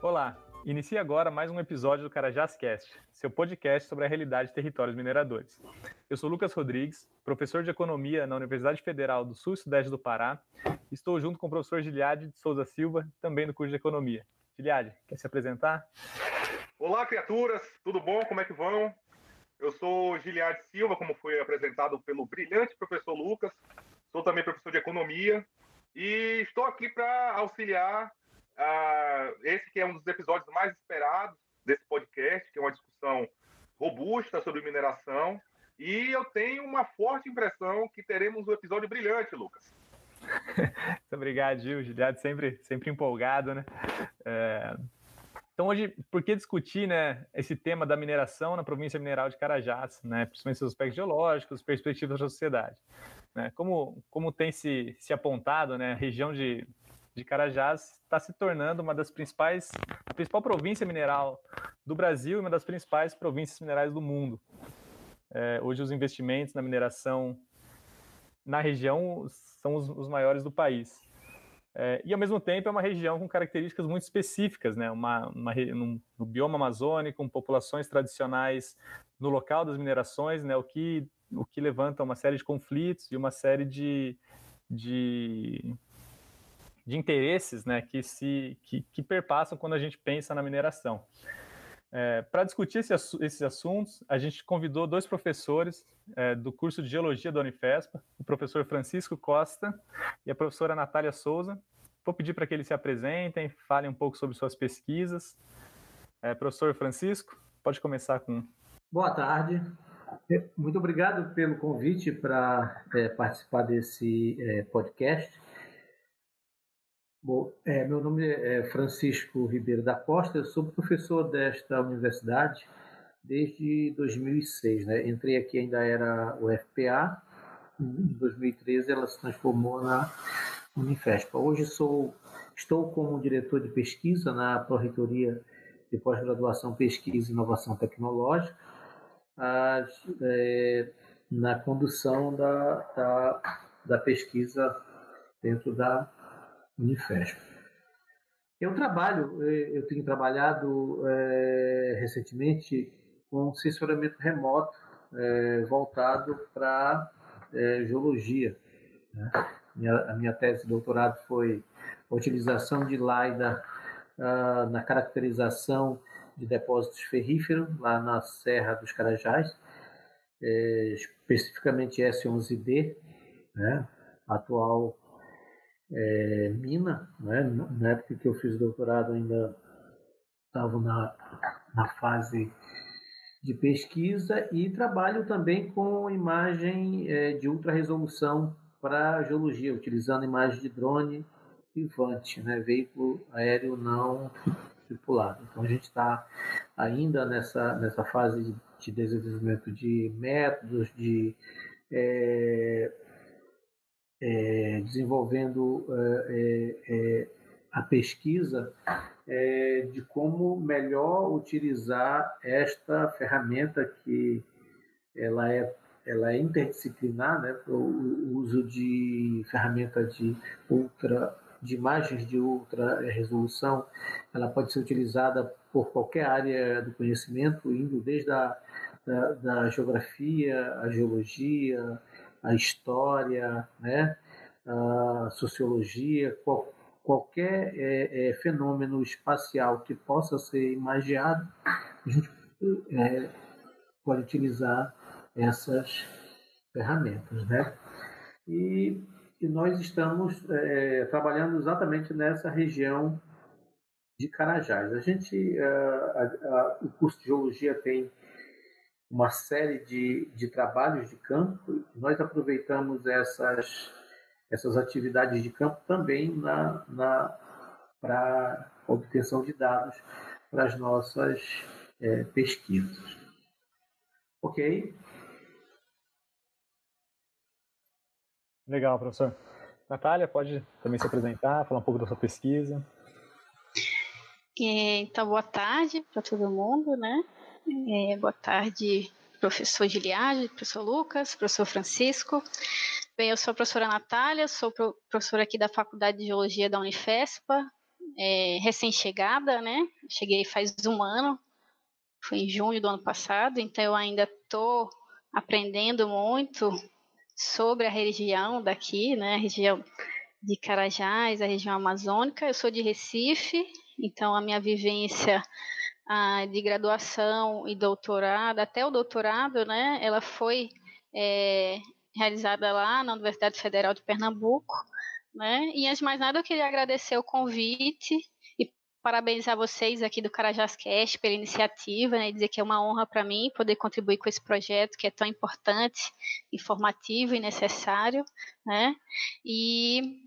Olá, inicia agora mais um episódio do Carajás Cast, seu podcast sobre a realidade de territórios mineradores. Eu sou Lucas Rodrigues, professor de Economia na Universidade Federal do Sul e Sudeste do Pará, estou junto com o professor Giliade de Souza Silva, também do curso de Economia. Giliade, quer se apresentar? Olá, criaturas, tudo bom? Como é que vão? Eu sou Giliade Silva, como foi apresentado pelo brilhante professor Lucas, sou também professor de Economia, e estou aqui para auxiliar Uh, esse que é um dos episódios mais esperados desse podcast, que é uma discussão robusta sobre mineração. E eu tenho uma forte impressão que teremos um episódio brilhante, Lucas. Muito obrigado, Gil. Giliado sempre, sempre empolgado, né? É... Então, hoje, por que discutir né, esse tema da mineração na província mineral de Carajás, né, principalmente seus aspectos geológicos, perspectivas da sociedade? Né? Como, como tem se, se apontado, né, a região de de Carajás está se tornando uma das principais, a principal província mineral do Brasil e uma das principais províncias minerais do mundo. É, hoje os investimentos na mineração na região são os, os maiores do país. É, e ao mesmo tempo é uma região com características muito específicas, né? Uma, uma no, no bioma amazônico, com populações tradicionais no local das minerações, né? O que o que levanta uma série de conflitos e uma série de, de de interesses né, que, se, que, que perpassam quando a gente pensa na mineração. É, Para discutir esse, esses assuntos, a gente convidou dois professores é, do curso de Geologia da Unifespa, o professor Francisco Costa e a professora Natália Souza. Vou pedir para que eles se apresentem, falem um pouco sobre suas pesquisas. É, professor Francisco, pode começar com. Boa tarde. Muito obrigado pelo convite para é, participar desse é, podcast. Bom, é, meu nome é Francisco Ribeiro da Costa, eu sou professor desta universidade desde 2006. Né? Entrei aqui ainda era o FPA, em 2013 ela se transformou na Unifespa. Hoje sou, estou como diretor de pesquisa na Pró-Reitoria de Pós-Graduação, Pesquisa e Inovação Tecnológica, as, é, na condução da, da, da pesquisa dentro da Unifesp. Eu trabalho, eh, eu tenho trabalhado é, recentemente com censuramento remoto é, voltado para é, geologia. Né? Minha, a minha tese de doutorado foi a utilização de LIDAR uh, na caracterização de depósitos ferríferos lá na Serra dos Carajás, especificamente S11D, né? atual é, mina, né? na época que eu fiz doutorado ainda estava na, na fase de pesquisa e trabalho também com imagem é, de ultra resolução para geologia, utilizando imagem de drone Vivante, né? veículo aéreo não tripulado. Então a gente está ainda nessa, nessa fase de, de, desenvolvimento de métodos, de é, é, desenvolvendo é, é, a pesquisa é, de como melhor utilizar esta ferramenta que ela é ela é interdisciplinar, né, o uso de ferramenta de ultra de imagens de ultra resolução, ela pode ser utilizada por qualquer área do conhecimento, indo desde a da, da geografia, a geologia, a história, né, a sociologia, qual, qualquer é, é, fenômeno espacial que possa ser imaginado, a gente é, pode utilizar essas ferramentas, né? E, e nós estamos é, trabalhando exatamente nessa região de Carajás. A gente, é, a, a, o curso de geologia tem uma série de, de trabalhos de campo. Nós aproveitamos essas, essas atividades de campo também na, na, para obtenção de dados para as nossas é, pesquisas. Ok? Legal, professor. Natália, pode também se apresentar, falar um pouco da sua pesquisa. Então, boa tarde para todo mundo, né? É, boa tarde, professor Giliade, professor Lucas, professor Francisco. Bem, eu sou a professora Natália, sou professora aqui da Faculdade de Geologia da Unifespa, é, recém-chegada, né? Cheguei faz um ano, foi em junho do ano passado, então eu ainda estou aprendendo muito sobre a região daqui, né? A região de Carajás, a região amazônica. Eu sou de Recife, então a minha vivência ah, de graduação e doutorado, até o doutorado, né? Ela foi é, realizada lá na Universidade Federal de Pernambuco. Né? E antes de mais nada, eu queria agradecer o convite e parabenizar vocês aqui do Carajás Cast pela iniciativa, né? dizer que é uma honra para mim poder contribuir com esse projeto que é tão importante, informativo e necessário. Né? E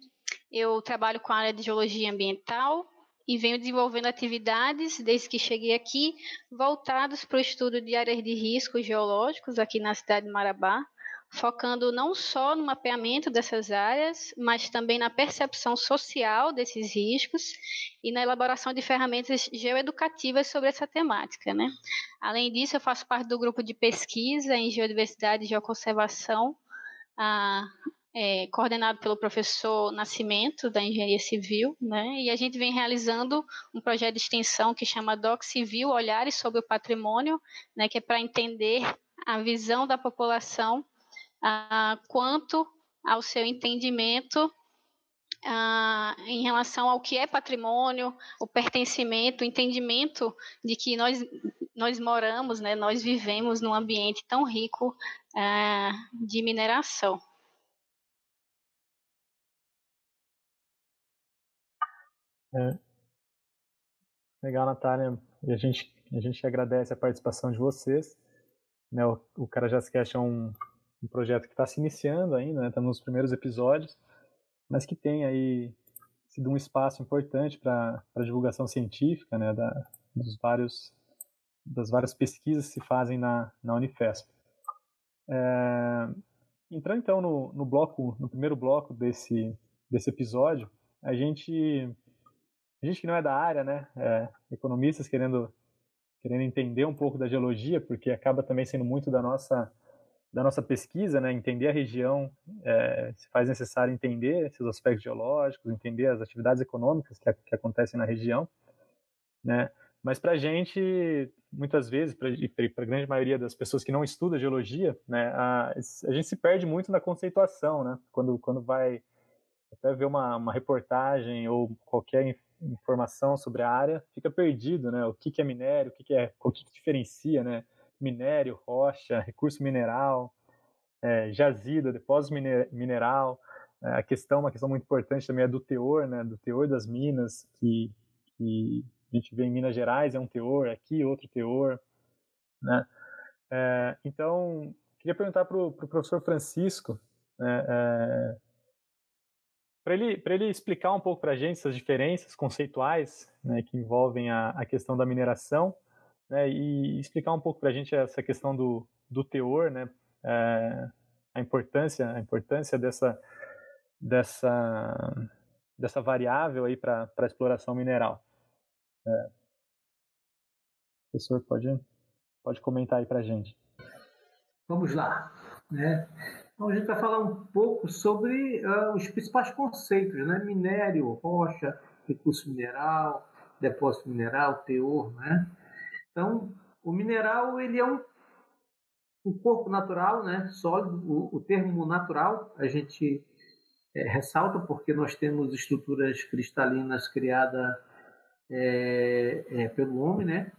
eu trabalho com a área de geologia ambiental e venho desenvolvendo atividades desde que cheguei aqui voltados para o estudo de áreas de riscos geológicos aqui na cidade de Marabá, focando não só no mapeamento dessas áreas, mas também na percepção social desses riscos e na elaboração de ferramentas geoeducativas sobre essa temática. Né? Além disso, eu faço parte do grupo de pesquisa em geodiversidade e geoconservação, ah, é, coordenado pelo professor Nascimento, da Engenharia Civil, né? e a gente vem realizando um projeto de extensão que chama Doc Civil Olhares sobre o Patrimônio, né, que é para entender a visão da população ah, quanto ao seu entendimento ah, em relação ao que é patrimônio, o pertencimento, o entendimento de que nós, nós moramos, né, nós vivemos num ambiente tão rico ah, de mineração. É. Legal, Natália. E a gente, a gente agradece a participação de vocês. Né, o, o Carajascast é um, um projeto que está se iniciando ainda, está né, nos primeiros episódios, mas que tem aí sido um espaço importante para a divulgação científica, né, da, dos vários, das várias pesquisas que se fazem na, na Unifesp. É, entrando então no, no bloco, no primeiro bloco desse, desse episódio, a gente, gente que não é da área, né, é, economistas querendo querendo entender um pouco da geologia, porque acaba também sendo muito da nossa da nossa pesquisa, né, entender a região, é, se faz necessário entender esses aspectos geológicos, entender as atividades econômicas que, que acontecem na região, né, mas para a gente, muitas vezes, para a grande maioria das pessoas que não estudam geologia, né, a, a gente se perde muito na conceituação, né, quando, quando vai até ver uma, uma reportagem ou qualquer informação sobre a área, fica perdido, né, o que, que é minério, o que, que é, o que, que diferencia, né, minério, rocha, recurso mineral, é, jazida, depósito mineral. É, a questão, uma questão muito importante também é do teor, né, do teor das minas, que, que a gente vê em Minas Gerais é um teor, aqui outro teor, né? É, então, queria perguntar para o pro professor Francisco, né, é, para ele, ele explicar um pouco para a gente essas diferenças conceituais né, que envolvem a, a questão da mineração né, e explicar um pouco para a gente essa questão do, do teor, né, é, a importância, a importância dessa, dessa, dessa variável aí para a exploração mineral. É. Professor, pode, pode comentar aí para a gente. Vamos lá. Né? Então, a gente vai falar um pouco sobre uh, os principais conceitos, né? minério, rocha, recurso mineral, depósito mineral, teor, né? Então, o mineral ele é um, um corpo natural, né, sólido. O, o termo natural a gente é, ressalta porque nós temos estruturas cristalinas criadas é, é, pelo homem, né?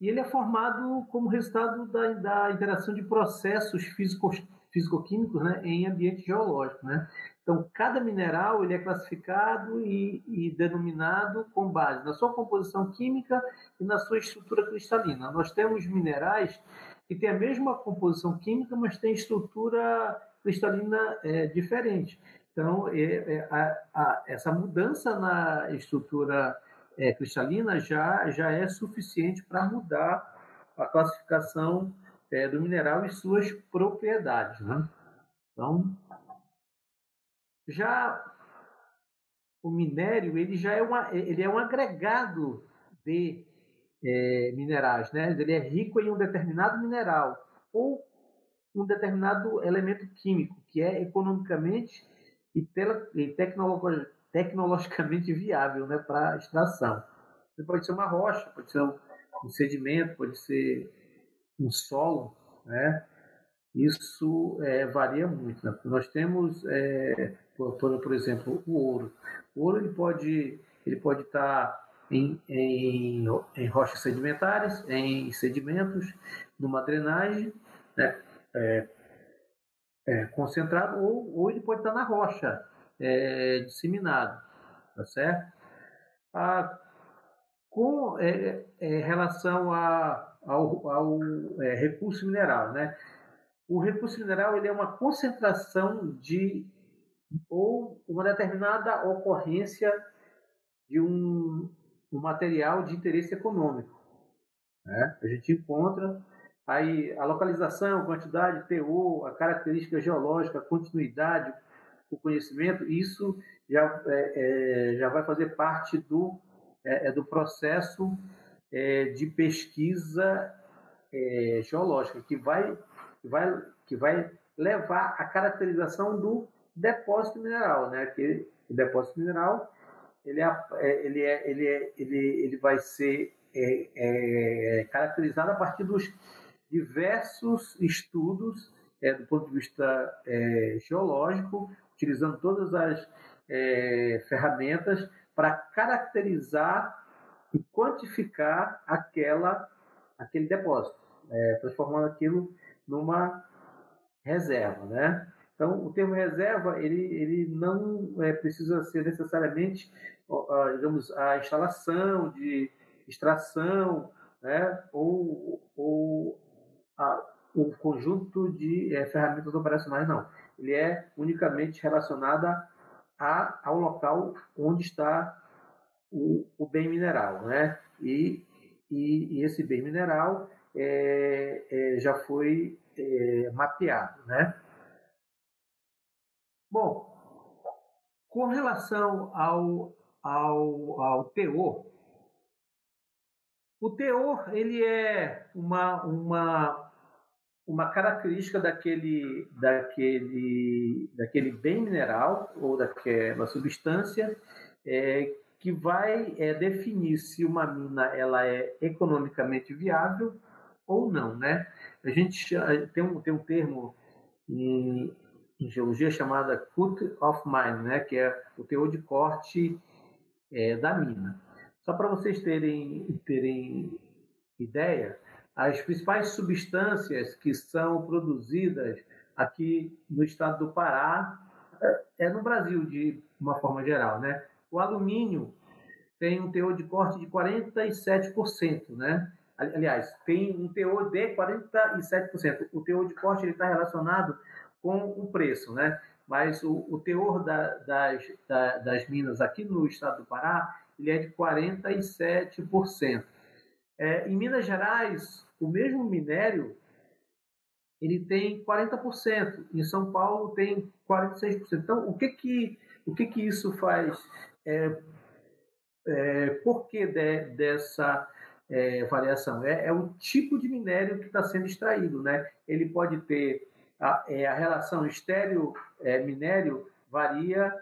E ele é formado como resultado da, da interação de processos físicos físico-químicos né, em ambiente geológico. Né? Então, cada mineral ele é classificado e, e, denominado com base na sua composição química e na sua estrutura cristalina. Nós temos minerais que têm a mesma composição química, mas têm estrutura cristalina é, diferente. Então, é, é, a, a, essa mudança na estrutura é, cristalina já, já é suficiente para mudar a classificação é, do mineral e suas propriedades. Né? Então, já o minério ele já é, uma, ele é um agregado de é, minerais, né? Ele é rico em um determinado mineral ou um determinado elemento químico que é economicamente e, tela, e tecnologicamente viável, né, para extração. Pode ser uma rocha, pode ser um sedimento, pode ser um solo, né? Isso é, varia muito. Né? Nós temos, é, por, por, exemplo, o ouro. O ouro ele pode ele pode estar em, em, em rochas sedimentares, em sedimentos, numa drenagem né? é, é, concentrado, ou, ou ele pode estar na rocha, é, disseminado, tá certo? Ah, com é, é, relação a, ao, ao é, recurso mineral, né? O recurso mineral ele é uma concentração de ou uma determinada ocorrência de um, um material de interesse econômico. Né? A gente encontra aí a localização, quantidade, teor, a característica geológica, a continuidade, o conhecimento, isso já, é, é, já vai fazer parte do, é, é do processo é, de pesquisa é, geológica, que vai, que, vai, que vai levar à caracterização do depósito mineral, né? Que o depósito mineral ele é, é ele é, ele é, ele, ele vai ser é, é, caracterizado a partir dos diversos estudos é, do ponto de vista é, geológico, utilizando todas as ferramentas para caracterizar e quantificar aquela, aquele depósito, é, transformando aquilo numa reserva, né? Então, o termo reserva ele, ele não é, precisa ser necessariamente, digamos, a instalação de extração, né? Ou, ou a, o conjunto de é, ferramentas operacionais, não. Ele é unicamente relacionada a, ao local onde está o, o bem mineral, né? E, e, e esse bem mineral é, é, já foi é, mapeado, né? Bom, com relação ao, ao, ao teor, o teor ele é uma, uma, uma característica daquele, daquele, daquele bem mineral ou daquela substância é, que vai é, definir se uma mina ela é economicamente viável ou não, né? A gente tem um, tem um termo em, em geologia chamada cut of mine, né? Que é o teor de corte é, da mina. Só para vocês terem, terem ideia, as principais substâncias que são produzidas aqui no estado do Pará é, é no Brasil de uma forma geral, né? O alumínio tem um teor de corte de 47%, né? Aliás, tem um teor de 47%. O teor de corte está relacionado com o preço, né? Mas o, o teor da, das, da, das minas aqui no estado do Pará ele é de 47%. É, em Minas Gerais, o mesmo minério ele tem 40%. Em São Paulo tem 46%. Então, o que que, o que, que isso faz? É, é, por que de, dessa é, variação? É, é, o tipo de minério que está sendo extraído. Né? Ele pode ter a, é, a relação estéreo-minério é, varia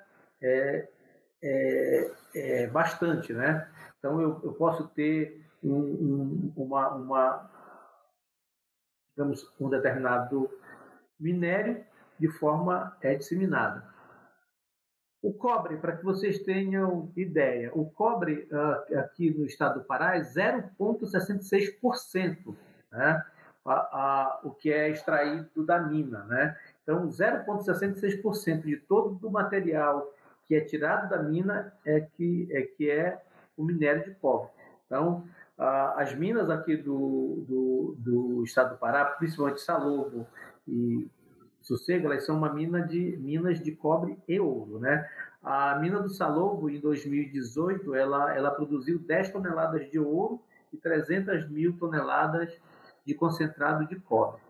é, bastante. Né? Então, eu, eu posso ter um, um, uma, uma, digamos, um determinado minério de forma é, disseminada. O cobre, para que vocês tenham ideia, o cobre uh, aqui no estado do Pará é 0,66%, né? O que é extraído da mina. Né? Então, 0,66% de todo o material que é tirado da mina é que é, que é o minério de cobre. Então, uh, as minas aqui do, do, do, estado do Pará, principalmente Salobo e Sossego, elas são uma mina de minas de cobre e ouro, né? A mina do Salobo, em 2018, ela, ela produziu 10 toneladas de ouro e 300 mil toneladas de concentrado de cobre.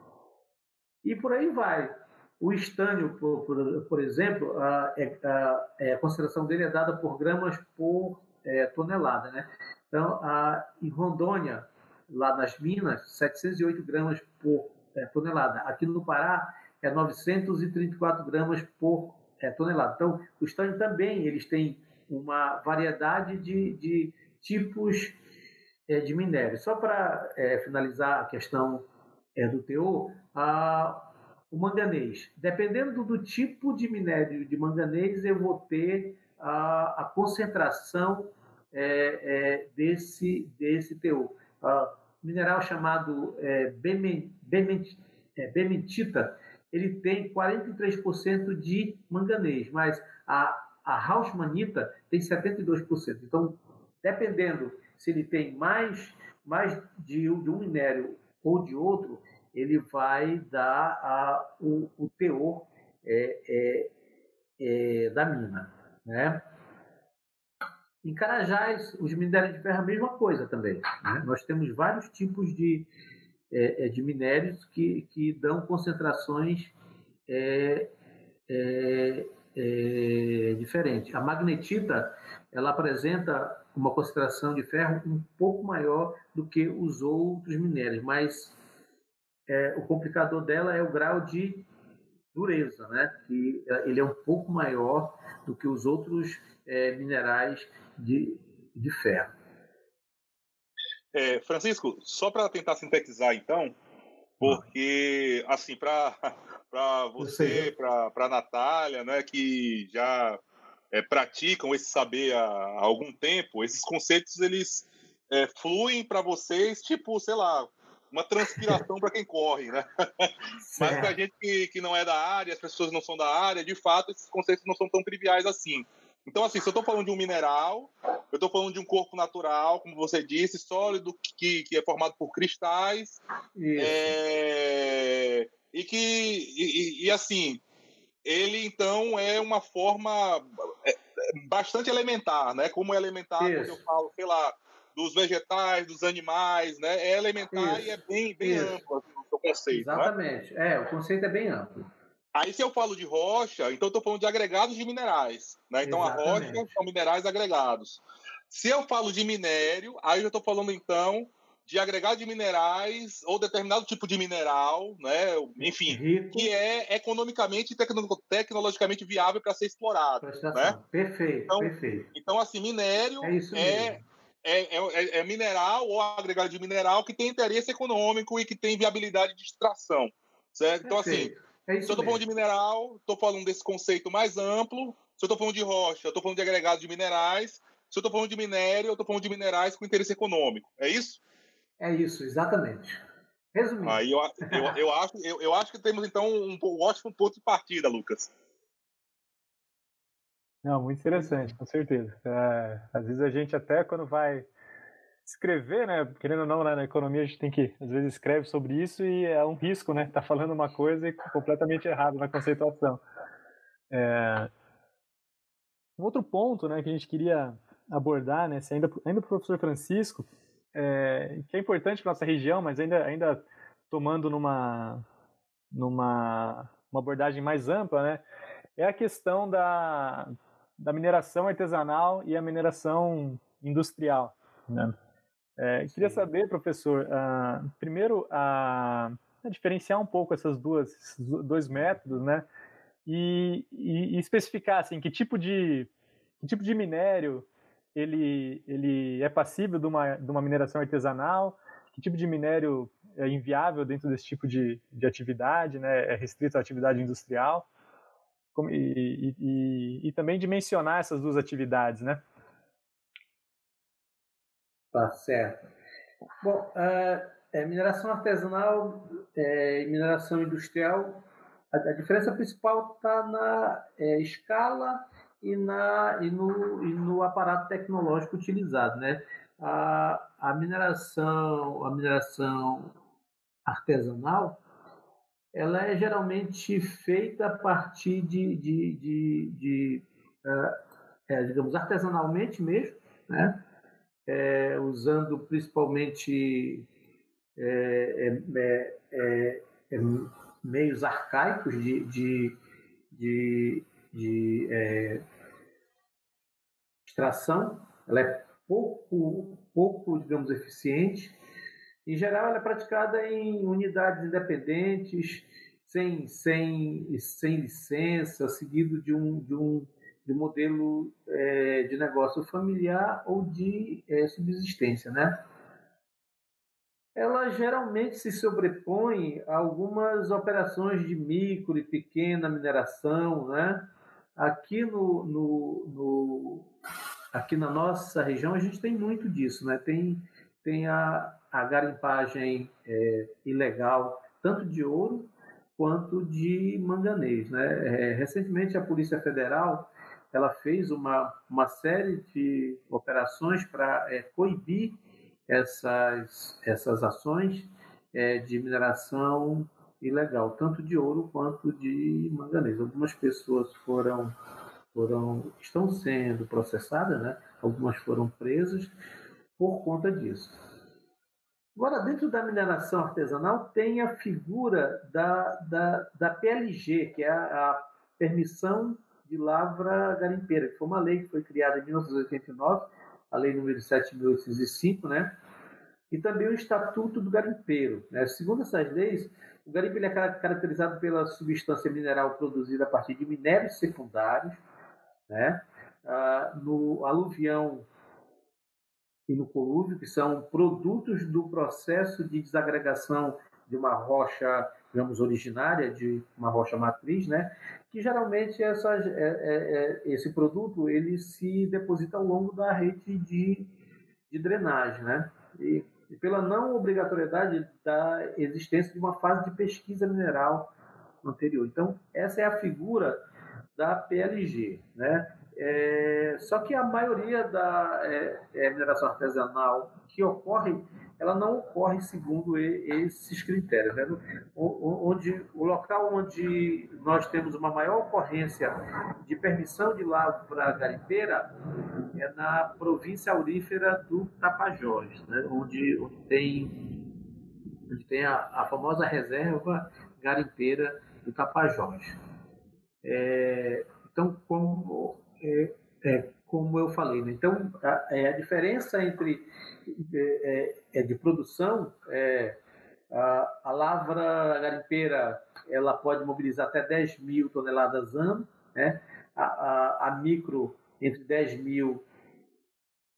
E por aí vai. O estânio, por, por, por exemplo, a, é, a, a, concentração dele é dada por gramas por é, tonelada, né? Então, a, em Rondônia, lá nas Minas, 708 gramas por é, tonelada. Aqui no Pará, é 934 gramas por é, tonelada. Então, o estônio também eles têm uma variedade de, de tipos é, de minério. Só para é, finalizar a questão é, do teor, a, o manganês. Dependendo do tipo de minério de manganês, eu vou ter a, a concentração é, é, desse, desse teor. mineral chamado é, bementita, ele tem 43% de manganês, mas a, a Hausmannita tem 72%. Então, dependendo se ele tem mais, mais de, de um minério ou de outro, ele vai dar a, o, o teor é, é, é, da mina. Né? Em Carajás, os minérios de ferro a mesma coisa também. Né? Nós temos vários tipos de, é, é, de minérios que, que dão concentrações é, é, é, diferentes. A magnetita ela apresenta uma concentração de ferro um pouco maior do que os outros minérios, mas é, o complicador dela é o grau de dureza, né? que ele é um pouco maior do que os outros minerais de, de ferro. É, Francisco, só para tentar sintetizar então, porque assim para para você, para a Natália, né, que já é, praticam esse saber há, há, algum tempo, esses conceitos eles é, fluem para vocês, tipo, sei lá, uma transpiração para quem corre, né? Mas para a gente que, que não é da área, as pessoas não são da área, de fato, esses conceitos não são tão triviais assim. Então, assim, se eu estou falando de um mineral, eu estou falando de um corpo natural, como você disse, sólido, que, que é formado por cristais, é, e que, e, e, assim, ele então é uma forma é, bastante elementar, né? Como é elementar, quando eu falo, sei lá, dos vegetais, dos animais, né? É elementar Isso. e é bem, bem amplo assim, o seu conceito. Né? Exatamente. Né? É, o conceito é bem amplo. Aí, se eu falo de rocha, então eu estou falando de agregados de minerais. Né? Então, Exatamente. a rocha são minerais agregados. Se eu falo de minério, aí eu estou falando, então, de agregado de minerais ou determinado tipo de mineral, né? enfim, Rico. que é economicamente e tecnologicamente viável para ser explorado. Né? Perfeito, então, perfeito. Então, assim, minério é, é, é, é, é, mineral ou agregado de mineral que tem interesse econômico e que tem viabilidade de extração. Certo? Então, assim, é se eu estou falando de mineral, estou falando desse conceito mais amplo. Se eu estou falando de rocha, eu estou falando de agregado de minerais. Se eu estou falando de minério, eu estou falando de minerais com interesse econômico. É isso? É isso, exatamente. Resumindo. Aí eu, eu, eu, acho, eu, eu acho que temos, então, um, um ótimo ponto de partida, Lucas. Não, muito interessante, com certeza. É, às vezes a gente até quando vai escrever, né, querendo ou não, né, na economia a gente tem que, às vezes escreve sobre isso e é um risco, né, tá falando uma coisa e completamente errado na conceituação. É, um outro ponto, né, que a gente queria abordar, né, ainda, ainda para o professor Francisco, é, que é importante para nossa região, mas ainda, ainda tomando numa, numa uma abordagem mais ampla, né, é a questão da, da mineração artesanal e a mineração industrial. Né? É, queria saber, professor, uh, primeiro, a, a, diferenciar um pouco essas duas, esses dois métodos, né? E, e, e, especificar assim, que tipo de que tipo de minério ele, ele é passível de uma, de uma mineração artesanal, que tipo de minério é inviável dentro desse tipo de, de atividade, né? É restrito à atividade industrial e, e, e, também dimensionar essas duas atividades, né? Tá certo. Bom, a, é, mineração artesanal é, e mineração industrial, a, a diferença principal está na é, escala e, na, e, no, e no aparato tecnológico utilizado, né? A, a mineração, a mineração artesanal, ela é geralmente feita a partir de, de, de, de uh, é, digamos, artesanalmente mesmo, né? É, usando principalmente é, é, é, é meios arcaicos de, de, de, de extração. Ela é pouco, pouco, digamos, eficiente. Em geral, ela é praticada em unidades independentes, sem, sem, sem licença, seguido de um, de um, de modelo é, de negócio familiar ou de é, subsistência, né? Ela geralmente se sobrepõe a algumas operações de micro e pequena mineração, né? Aqui no, no, no aqui na nossa região a gente tem muito disso, né? Tem tem a, a garimpagem é, ilegal tanto de ouro quanto de manganês. Né? Recentemente, a Polícia Federal ela fez uma, uma série de operações para é, coibir essas, essas ações é, de mineração ilegal, tanto de ouro quanto de manganês. Algumas pessoas foram, foram estão sendo processadas, né? algumas foram presas por conta disso. Agora, dentro da mineração artesanal, tem a figura da, da, da PLG, que é a, a Permissão de Lavra Garimpeira, que foi uma lei que foi criada em 1989, a Lei número 7.805, né? e também o Estatuto do Garimpeiro. Né? Segundo essas leis, o garimpo é caracterizado pela substância mineral produzida a partir de minérios secundários, né? Ah, no aluvião e no colúvio, que são produtos do processo de desagregação de uma rocha, digamos, originária, de uma rocha matriz, né? Que geralmente essa, é, é, é, esse produto ele se deposita ao longo da rede de, de drenagem. Né? E, e pela não obrigatoriedade da existência de uma fase de pesquisa mineral anterior. Então, essa é a figura da PLG. Né? É, só que a maioria da é, é, mineração artesanal que ocorre, ela não ocorre segundo esses critérios. Né? Onde, o local onde nós temos uma maior ocorrência de permissão de lavra garimpeira é na província aurífera do Tapajós, né? onde, onde tem, onde tem a, a famosa reserva garimpeira do Tapajós. É, então, como é, é, como eu falei. Né? Então, a, é, a, diferença entre é, é, é de produção, é, a, a, lavra garimpeira ela pode mobilizar até 10 mil toneladas ano, né? a, a, a micro entre 10 mil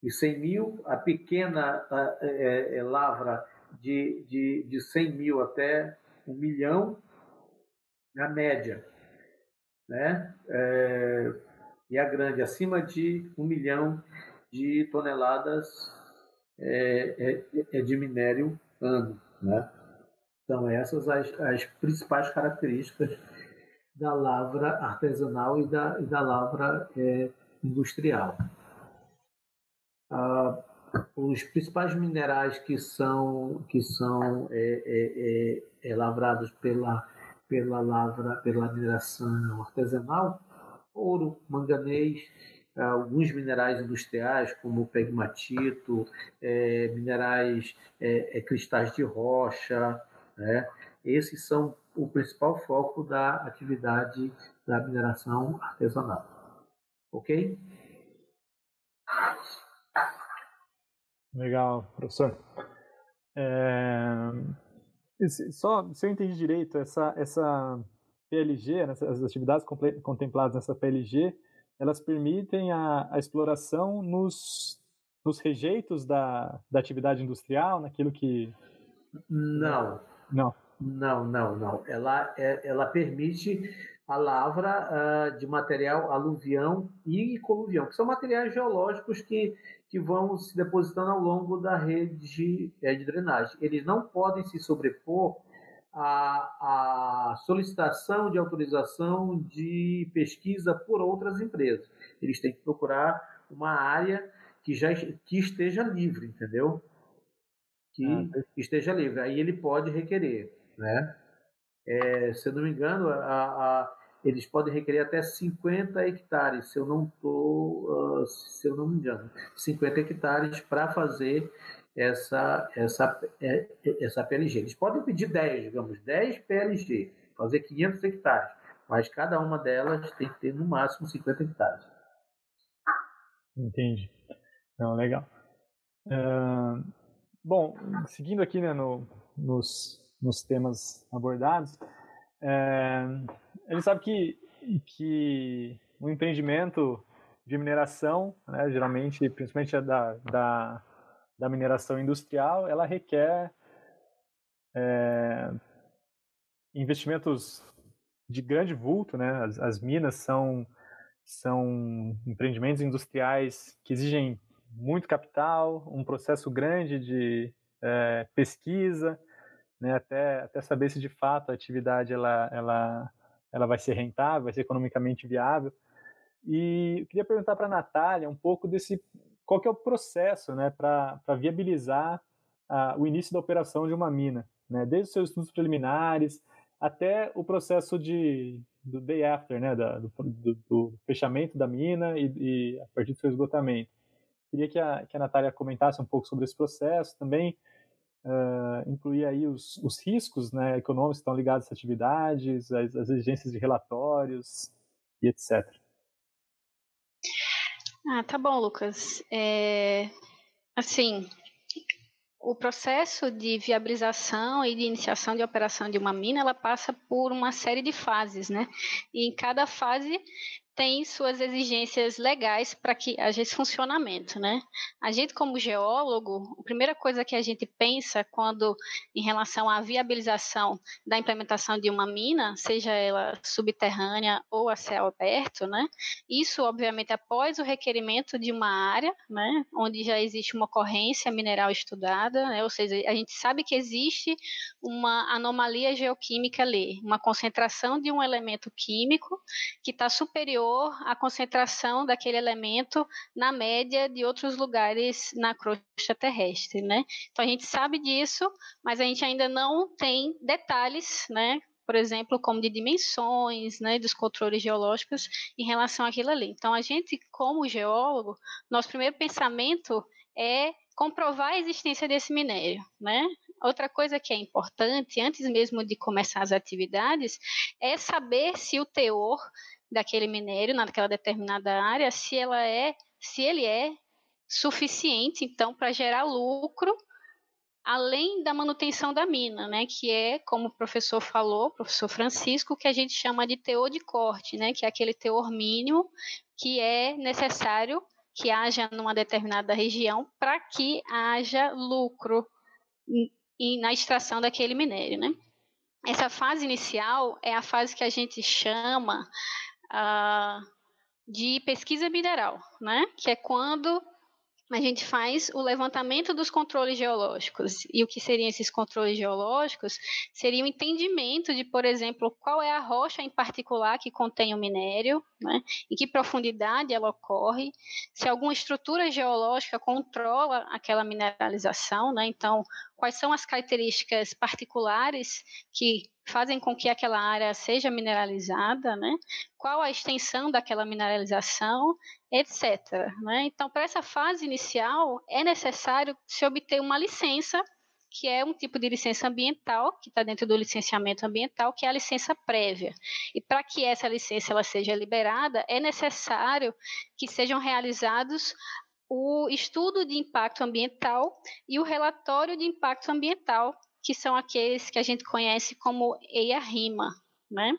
e 100 mil, a pequena é, lavra de, de, de 100 mil até 1 milhão, na média. Né? É, e a grande, acima de um milhão de toneladas é, é, é de minério ano. Né? Então, essas as, as principais características da lavra artesanal e da, e da lavra é, industrial. Ah, os principais minerais que são, que são é, é, é, é lavrados pela, pela lavra, pela mineração artesanal ouro, manganês, alguns minerais industriais, como pegmatito, é, minerais, é, é, cristais de rocha. Né? Esses são o principal foco da atividade da mineração artesanal. Ok? Legal, professor. É... Só se eu entendi direito, essa, essa PLG, né, as atividades contempladas nessa PLG, elas permitem a, a exploração nos, nos rejeitos da, da atividade industrial, naquilo que... Não. Não. Não, não, não. Ela, é, ela permite a lavra uh, de material aluvião e coluvião, que são materiais geológicos que, que vão se depositando ao longo da rede de, é, de drenagem. Eles não podem se sobrepor a, a solicitação de autorização de pesquisa por outras empresas. Eles têm que procurar uma área que já que esteja livre, entendeu? Que ah, esteja livre. Aí ele pode requerer, né? É, se eu não me engano, a, a, eles podem requerer até 50 hectares, se eu não tô, uh, se eu não me engano, 50 hectares para fazer essa, essa, é, essa PLG. Eles podem pedir 10, digamos, 10 PLG, fazer 500 hectares, mas cada uma delas tem que ter no máximo 50 hectares. Entendi. Não, legal. Uh, bom, seguindo aqui né, no, nos, nos temas abordados, é, ele sabe que, que o empreendimento de mineração, né, geralmente, principalmente a da, da, da mineração industrial, ela requer é, investimentos de grande vulto, né? As, as, minas são, são empreendimentos industriais que exigem muito capital, um processo grande de é, pesquisa, né? até, até saber se de fato a atividade ela, ela, ela vai ser rentável, vai ser economicamente viável. E eu queria perguntar para a Natália um pouco desse qual que é o processo né, para viabilizar o início da operação de uma mina, né? desde os seus estudos preliminares até o processo de, do day after, né, da, do, do, do, fechamento da mina e, e, a partir do seu esgotamento. Queria que a, que a Natália comentasse um pouco sobre esse processo, também uh, incluir aí os, os riscos né, econômicos que estão ligados a atividades, as, as exigências de relatórios e etc. Ah, tá bom, Lucas. É, assim, o processo de viabilização e de iniciação de operação de uma mina, ela passa por uma série de fases, né? E em cada fase tem suas exigências legais para que haja esse funcionamento, né? A gente como geólogo, a primeira coisa que a gente pensa quando em relação à viabilização da implementação de uma mina, seja ela subterrânea ou a céu aberto, né? Isso obviamente após o requerimento de uma área, né, onde já existe uma ocorrência mineral estudada, né? Ou seja, a gente sabe que existe uma anomalia geoquímica ali, uma concentração de um elemento químico que está superior à concentração daquele elemento na média de outros lugares na crosta terrestre, né? Então a gente sabe disso, mas a gente ainda não tem detalhes, né? Por exemplo, como de dimensões, né, dos controles geológicos em relação àquilo ali. Então a gente, como geólogo, nosso primeiro pensamento é comprovar a existência desse minério, né? Outra coisa que é importante, antes mesmo de começar as atividades, é saber se o teor daquele minério naquela determinada área, se ela é, se ele é suficiente então para gerar lucro além da manutenção da mina, né, que é, como o professor falou, professor Francisco, que a gente chama de teor de corte, né, que é aquele teor mínimo que é necessário que haja numa determinada região para que haja lucro na extração daquele minério, né? Essa fase inicial é a fase que a gente chama uh, de pesquisa mineral, né? Que é quando a gente faz o levantamento dos controles geológicos. E o que seriam esses controles geológicos? Seria o entendimento de, por exemplo, qual é a rocha em particular que contém o minério, né? em que profundidade ela ocorre, se alguma estrutura geológica controla aquela mineralização, né? então, quais são as características particulares que fazem com que aquela área seja mineralizada, né? Qual a extensão daquela mineralização, etc. Né? Então, para essa fase inicial, é necessário se obter uma licença, que é um tipo de licença ambiental, que está dentro do licenciamento ambiental, que é a licença prévia. E para que essa licença ela seja liberada, é necessário que sejam realizados o estudo de impacto ambiental e o relatório de impacto ambiental que são aqueles que a gente conhece como EIA-RIMA, né?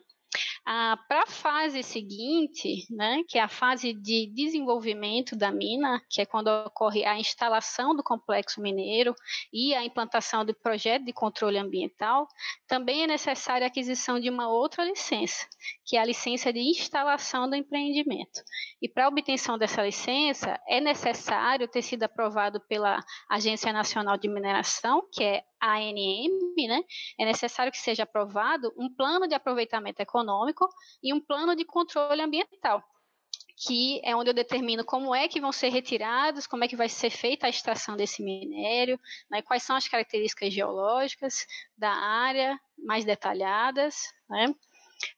Ah, Para a fase seguinte, né, que é a fase de desenvolvimento da mina, que é quando ocorre a instalação do complexo mineiro e a implantação do projeto de controle ambiental, também é necessária a aquisição de uma outra licença, que é a licença de instalação do empreendimento. E para a obtenção dessa licença, é necessário ter sido aprovado pela Agência Nacional de Mineração, que é ANM, né, é necessário que seja aprovado um plano de aproveitamento econômico e um plano de controle ambiental, que é onde eu determino como é que vão ser retirados, como é que vai ser feita a extração desse minério, né, quais são as características geológicas da área mais detalhadas, né,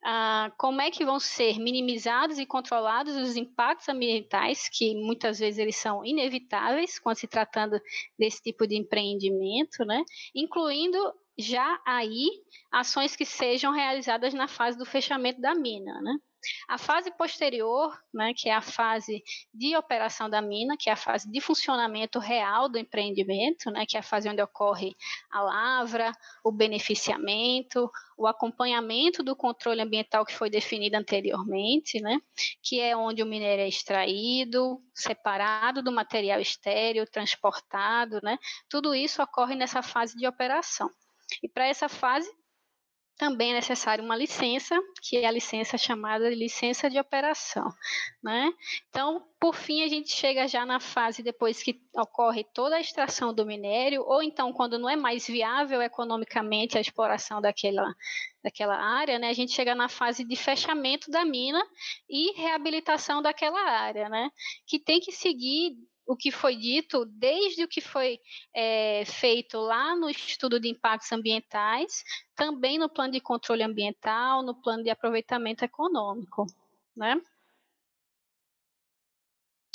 ah, como é que vão ser minimizados e controlados os impactos ambientais, que muitas vezes eles são inevitáveis quando se tratando desse tipo de empreendimento, né? incluindo já aí ações que sejam realizadas na fase do fechamento da mina. Né? A fase posterior, né, que é a fase de operação da mina, que é a fase de funcionamento real do empreendimento, né, que é a fase onde ocorre a lavra, o beneficiamento, o acompanhamento do controle ambiental que foi definido anteriormente, né, que é onde o minério é extraído, separado do material estéreo, transportado, né, tudo isso ocorre nessa fase de operação. E para essa fase, também é necessário uma licença, que é a licença chamada de licença de operação. Né? Então, por fim, a gente chega já na fase depois que ocorre toda a extração do minério, ou então quando não é mais viável economicamente a exploração daquela, daquela área, né? a gente chega na fase de fechamento da mina e reabilitação daquela área, né? que tem que seguir o que foi dito, desde o que foi é, feito lá no estudo de impactos ambientais, também no plano de controle ambiental, no plano de aproveitamento econômico, né?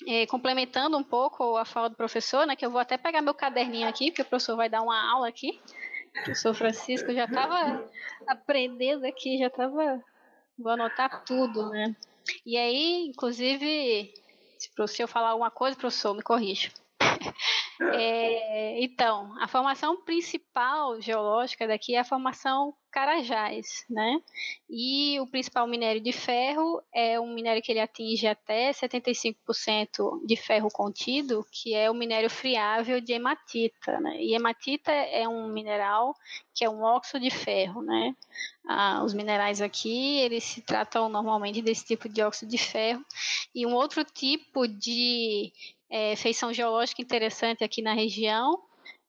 É, complementando um pouco a fala do professor, né, que eu vou até pegar meu caderninho aqui, porque o professor vai dar uma aula aqui. O professor Francisco já estava aprendendo aqui, já estava. Vou anotar tudo, né? E aí, inclusive, se eu falar alguma coisa, professor, me corrija. É, então, a formação principal geológica daqui é a formação Carajás, né? E o principal minério de ferro é um minério que ele atinge até 75% de ferro contido, que é o minério friável de hematita, né? E hematita é um mineral que é um óxido de ferro, né? Ah, os minerais aqui, eles se tratam normalmente desse tipo de óxido de ferro. E um outro tipo de é, feição geológica interessante aqui na região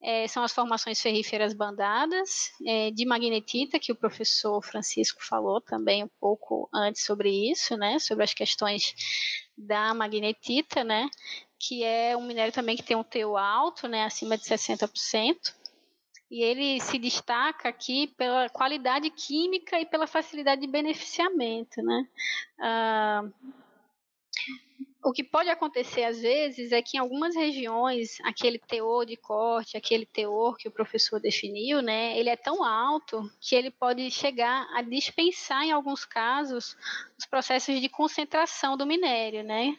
é, são as formações ferríferas bandadas é, de magnetita, que o professor Francisco falou também um pouco antes sobre isso, né, sobre as questões da magnetita, né, que é um minério também que tem um teor alto, né, acima de 60%, e ele se destaca aqui pela qualidade química e pela facilidade de beneficiamento, né. Ah, o que pode acontecer às vezes é que em algumas regiões aquele teor de corte, aquele teor que o professor definiu, né, ele é tão alto que ele pode chegar a dispensar em alguns casos os processos de concentração do minério, né?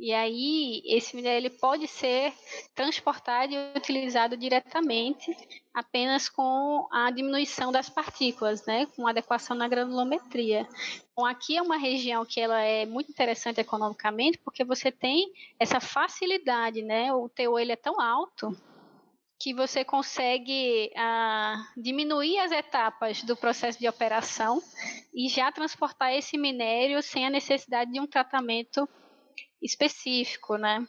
E aí, esse minério ele pode ser transportado e utilizado diretamente apenas com a diminuição das partículas, né, com adequação na granulometria. Então, aqui é uma região que ela é muito interessante economicamente, porque você tem essa facilidade, né, o teor ele é tão alto que você consegue ah, diminuir as etapas do processo de operação e já transportar esse minério sem a necessidade de um tratamento específico, né?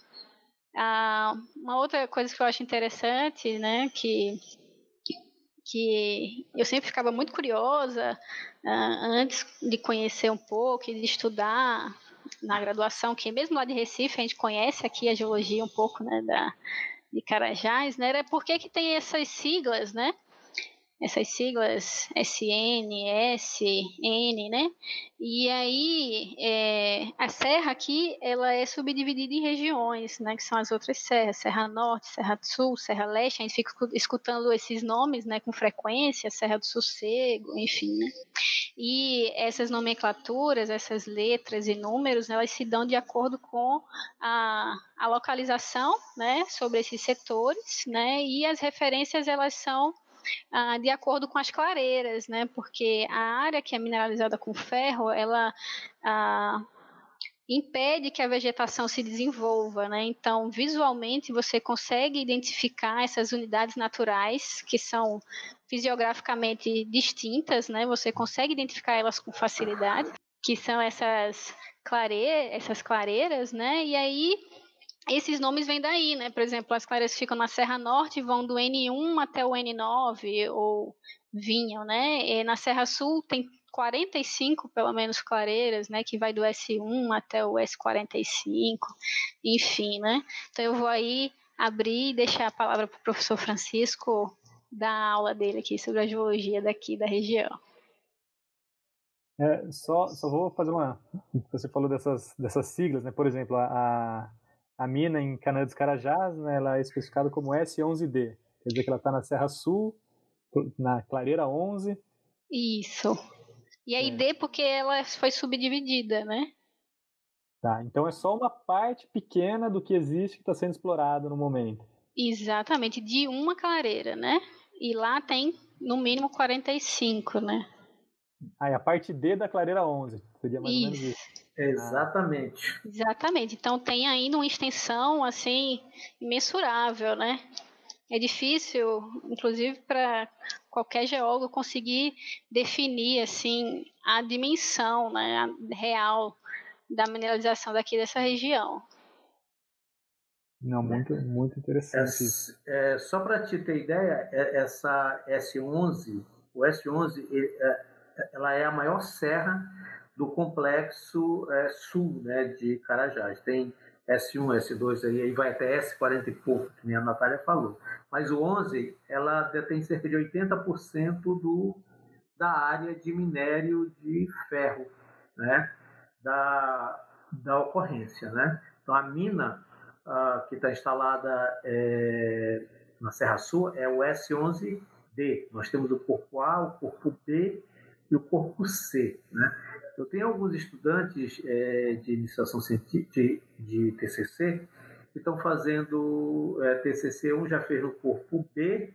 Ah, uma outra coisa que eu acho interessante, né, que que eu sempre ficava muito curiosa ah, antes de conhecer um pouco e de estudar na graduação, que mesmo lá de Recife a gente conhece aqui a geologia um pouco, né, da de Carajás, né, era por que que tem essas siglas, né? Essas siglas SN, S, N, né? E aí é, a serra aqui ela é subdividida em regiões, né? Que são as outras serras, Serra Norte, Serra do Sul, Serra Leste. A gente fica escutando esses nomes, né? Com frequência, Serra do Sossego, enfim, né? E essas nomenclaturas, essas letras e números, elas se dão de acordo com a, a localização, né? Sobre esses setores, né? E as referências elas são ah, de acordo com as clareiras, né? Porque a área que é mineralizada com ferro, ela ah, impede que a vegetação se desenvolva, né? Então, visualmente você consegue identificar essas unidades naturais que são fisiograficamente distintas, né? Você consegue identificar elas com facilidade, que são essas clareiras, essas clareiras, né? E aí esses nomes vêm daí, né? Por exemplo, as clareiras ficam na Serra Norte vão do N1 até o N9, ou vinham, né? E na Serra Sul tem 45, pelo menos, clareiras, né? Que vai do S1 até o S45, enfim, né? Então eu vou aí abrir e deixar a palavra para o professor Francisco dar a aula dele aqui sobre a geologia daqui da região. É, só, só vou fazer uma. Você falou dessas, dessas siglas, né? Por exemplo, a mina em Canaã dos Carajás, né, ela é especificada como S11D. Quer dizer que ela está na Serra Sul, na Clareira 11. Isso. E a ID porque ela foi subdividida, né? Tá, então é só uma parte pequena do que existe que está sendo explorado no momento. Exatamente, de uma clareira, né? E lá tem no mínimo 45, né? Ah, é a parte D da clareira 11, seria mais isso. ou menos isso. Exatamente. Exatamente. Então tem ainda uma extensão assim imensurável, né? É difícil, inclusive para qualquer geólogo conseguir definir assim a dimensão, né, a real da mineralização daqui dessa região. Não, muito, muito interessante. É, é, só para te ter ideia, é, essa S11, o S11, é, ela é a maior serra do complexo é, sul né, de Carajás. Tem S1, S2 aí, aí vai até S40 e pouco, que a Natália falou. Mas o 11, ela detém cerca de 80% do, da área de minério de ferro, né? Da, da ocorrência, né? Então a mina uh, que está instalada é, na Serra Sul é o S11D. Nós temos o corpo A, o corpo B e o corpo C, né? Eu tenho alguns estudantes é, de iniciação de, de TCC, que estão fazendo é, TCC, um já fez no corpo B,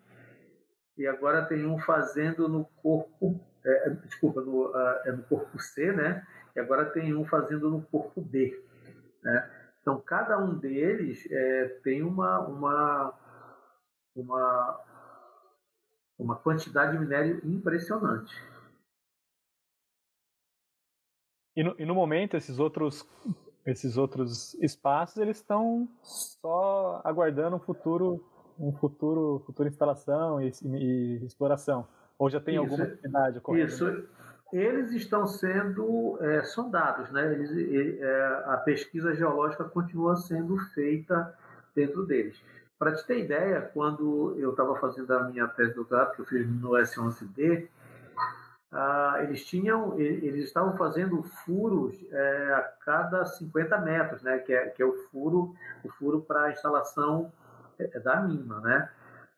e agora tem um fazendo no corpo, é, desculpa, no, uh, no corpo C, né? E agora tem um fazendo no corpo B, né? Então, cada um deles é, tem uma, uma, uma, uma quantidade de minério impressionante. E no, e no momento, esses outros, esses outros espaços, eles estão só aguardando um futuro, um futuro, futura instalação e, e exploração. Ou já tem isso, alguma atividade ocorrendo? Isso. Eles estão sendo é, sondados, né? Eles, é, a pesquisa geológica continua sendo feita dentro deles. Para te ter ideia, quando eu estava fazendo a minha tese de doutorado, que eu fiz no S11D, ah, eles tinham, eles estavam fazendo furos é, a cada 50 metros, né, que é, que é o furo, o furo para a instalação é, da mina, né?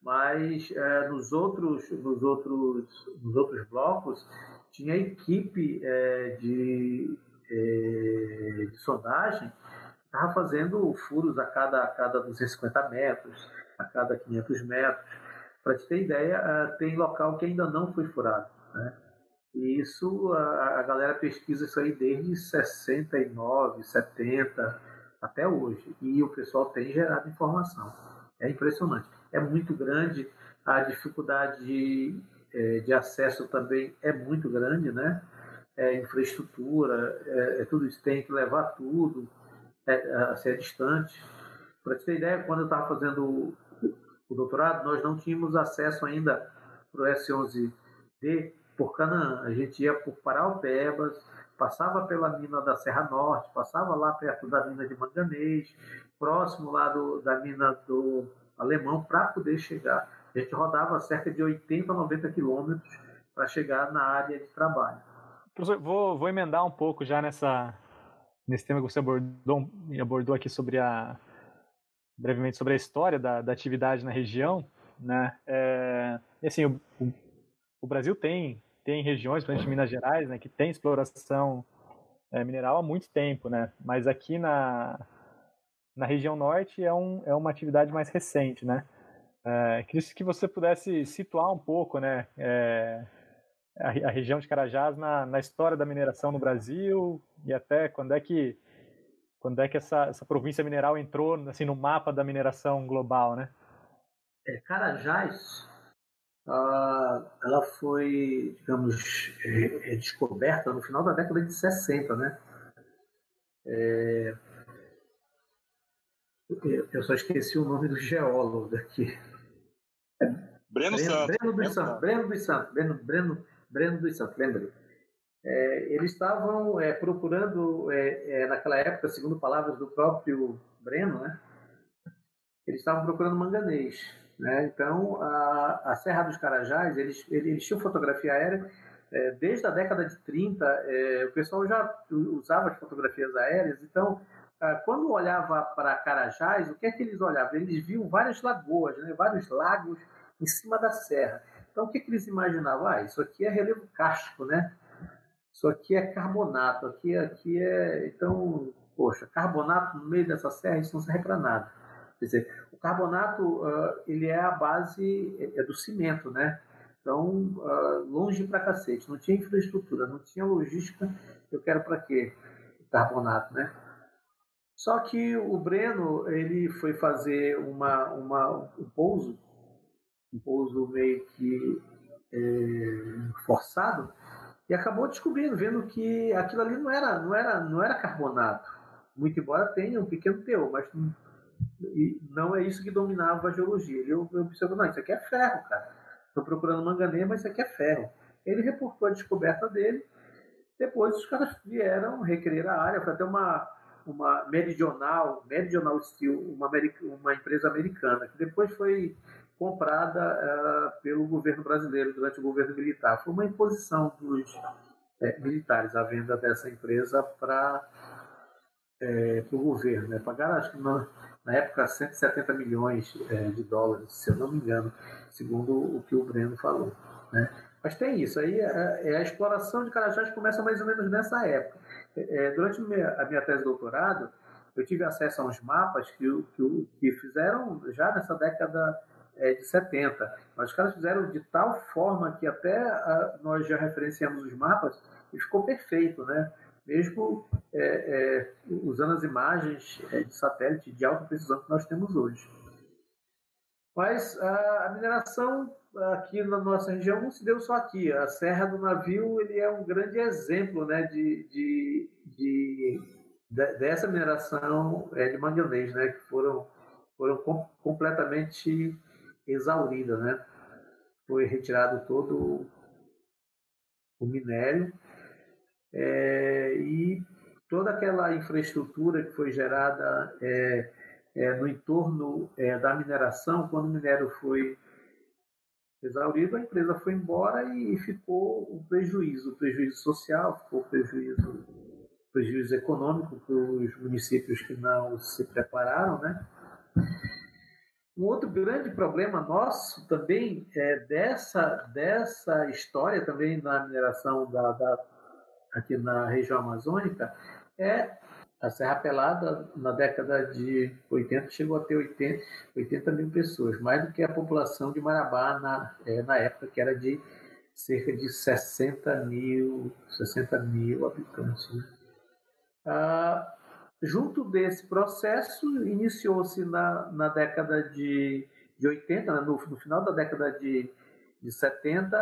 Mas é, nos outros, nos outros, nos outros blocos tinha equipe é, de, é, de sondagem estava fazendo furos a cada, a cada 250 metros, a cada 500 metros. Para te ter ideia, é, tem local que ainda não foi furado, né? E isso, a, a galera pesquisa isso aí desde 69, 70 até hoje. E o pessoal tem gerado informação. É impressionante. É muito grande, a dificuldade de, é, de acesso também é muito grande, né? É, infraestrutura, é, é tudo isso, tem que levar tudo é, a ser distante. Para ter ideia, quando eu estava fazendo o doutorado, nós não tínhamos acesso ainda para o S11D por Canaã. A gente ia por Paraupebas, passava pela mina da Serra Norte, passava lá perto da mina de Manganês, próximo lá do, da mina do Alemão, para poder chegar. A gente rodava cerca de 80, 90 quilômetros para chegar na área de trabalho. Professor, vou, vou emendar um pouco já nessa, nesse tema que você abordou, abordou aqui sobre a brevemente sobre a história da, da atividade na região, né? É, assim, o, o, Brasil tem tem regiões, principalmente Minas Gerais, né, que tem exploração é, mineral há muito tempo, né? Mas aqui na, na região norte é, um, é uma atividade mais recente, né? É, queria que você pudesse situar um pouco, né? É, a, a, região de Carajás na, na história da mineração no Brasil e até quando é que quando é que essa, essa província mineral entrou assim no mapa da mineração global, né? É, Carajás ela foi, digamos, é, é descoberta no final da década de 60, né? É, eu só esqueci o nome do geólogo aqui. Breno, Breno Santos. Breno dos Santos. Breno dos Santos. Breno, Breno, Breno dos Santos, lembra? É, eles estavam é, procurando, é, é, naquela época, segundo palavras do próprio Breno, né? Eles estavam procurando manganês. Né? Então, a, a, Serra dos Carajás, eles, eles tinham fotografia aérea. É, desde a década de 30, é, o pessoal já usava as fotografias aéreas. Então, quando olhava para Carajás, o que é que eles olhavam? Eles viam várias lagoas, né? vários lagos em cima da serra. Então, o que, é que eles imaginavam? Ah, isso aqui é relevo cástico, né? Isso aqui é carbonato, aqui, aqui é. Então, poxa, carbonato no meio dessa serra, isso não serve para nada. Quer dizer, carbonato, uh, ele é a base é, do cimento, né? Então, uh, longe pra cacete, não tinha infraestrutura, não tinha logística. Eu quero para quê? Carbonato, né? Só que o Breno, ele foi fazer uma, uma, um pouso, um pouso meio que é, forçado, e acabou descobrindo, vendo que aquilo ali não era, não era, não era carbonato. Muito embora tenha um pequeno teor, mas não, não é isso que dominava a geologia. Ele observou, não, isso aqui é ferro, cara. Estou procurando manganês, mas isso aqui é ferro. Ele reportou a descoberta dele. Depois os caras vieram requerer a área, foi até uma, uma Meridional, Meridional Steel, uma, uma empresa americana, que depois foi comprada uh, pelo governo brasileiro durante o governo militar. Foi uma imposição dos é, militares a venda dessa empresa para é, o governo. Né? Pagaram, acho que na, na época, 170 milhões é, de dólares, se eu não me engano, segundo o que o Breno falou. Né? Mas tem isso, aí é, é a exploração de Carajás começa mais ou menos nessa época. É, durante a minha tese de doutorado, eu tive acesso a uns mapas que, que, que fizeram já nessa década é, de 70. Mas os caras fizeram de tal forma que até a, nós já referenciamos os mapas e ficou perfeito, né? Mesmo é, é, usando as imagens é, de satélite de alta precisão que nós temos hoje. Mas a, a, mineração aqui na nossa região não se deu só aqui. A Serra do Navio ele é um grande exemplo né, de, de, de, de dessa mineração é, de manganês, né, que foram, foram com, completamente exaurida, né? Foi retirado todo o minério é, e toda aquela infraestrutura que foi gerada é, é, no entorno é, da mineração, quando o minério foi exaurido, a empresa foi embora e ficou o prejuízo, o prejuízo social, ficou o prejuízo, prejuízo econômico para os municípios que não se prepararam, né? Um outro grande problema nosso também é dessa, dessa história também na mineração da, da, aqui na região amazônica é a Serra Pelada, na década de 80, chegou a ter 80, 80 mil pessoas, mais do que a população de Marabá na, é, na época, que era de cerca de 60 mil, 60 mil habitantes. Né? Ah, Junto desse processo, iniciou-se na, na década de, de 80, né, no, no final da década de, de 70,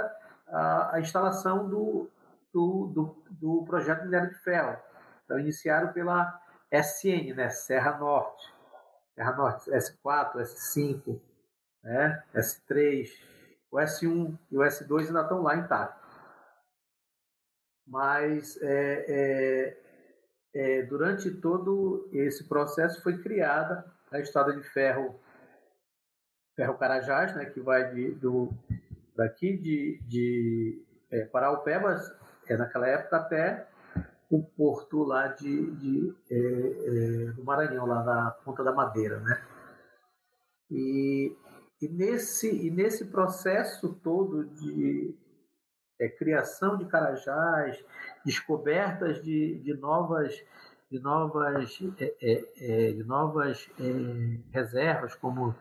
a, a instalação do, do, do, do projeto Minério de Ferro. Então, iniciaram pela SN, né, Serra Norte. Serra Norte, S4, S5, né, S3, o S1 e o S2 ainda estão lá intactos. Mas é, é, é, durante todo esse processo foi criada a estrada de ferro ferro Carajás, né, que vai de, do, daqui de, de é, Paraupebas, é, naquela época até o porto lá de, de é, é, do Maranhão, lá na Ponta da Madeira. Né? E, e, nesse, e nesse processo todo de, é, criação de carajás, descobertas de, de novas de novas é, é, é de novas reservas como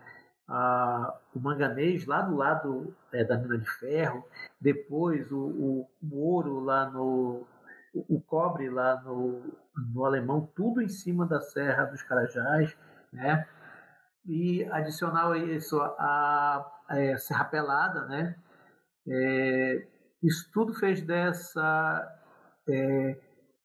a, o manganês lá do lado é, da mina de ferro, depois o, o, o ouro lá no o, o, cobre lá no, no alemão, tudo em cima da Serra dos Carajás, né? E adicional a isso a, a Serra Pelada, né? É, isso tudo fez dessa é,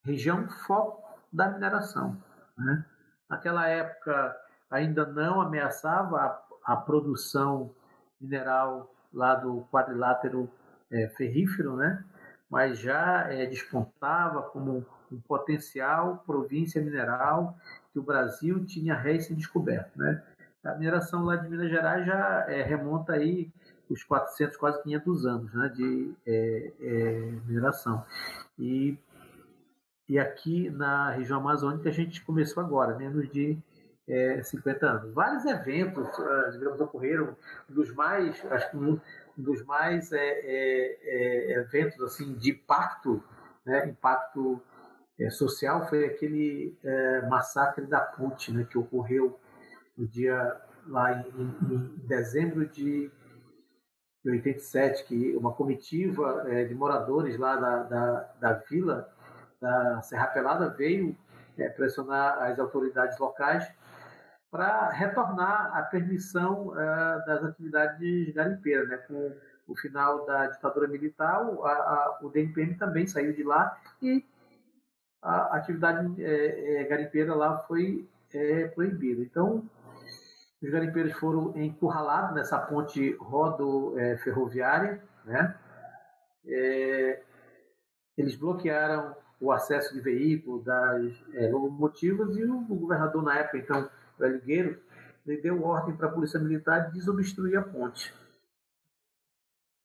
região foco da mineração. Né? Naquela época ainda não ameaçava a, produção mineral lá do quadrilátero é, ferrífero, né? mas já é, despontava como um potencial província mineral que o Brasil tinha recém-descoberto. Né? A mineração lá de Minas Gerais já é, remonta aí os 400, quase 500 anos né, de é, é, mineração. E, e aqui na região amazônica a gente começou agora, menos de é, 50 anos. Vários eventos, ah, digamos, ocorreram, dos mais, acho que um, dos mais é, é, é, eventos assim de impacto né, impacto é, social foi aquele massacre da ponte, né, que ocorreu no dia lá em, em, em dezembro de, de 87, que uma comitiva é, de moradores lá da, da, da vila da Serra Pelada veio é, pressionar as autoridades locais para retornar a permissão é, das atividades garimpeiras, né, com o final da ditadura militar, a, a, o DNPM também saiu de lá e a atividade é, é, garimpeira lá foi é, proibida. Então, os garimpeiros foram encurralados nessa ponte rodo-ferroviária, né? Eles bloquearam o acesso de veículos, das locomotivas, e o, o, governador, na época, então, o ele deu ordem para a Polícia Militar de desobstruir a ponte.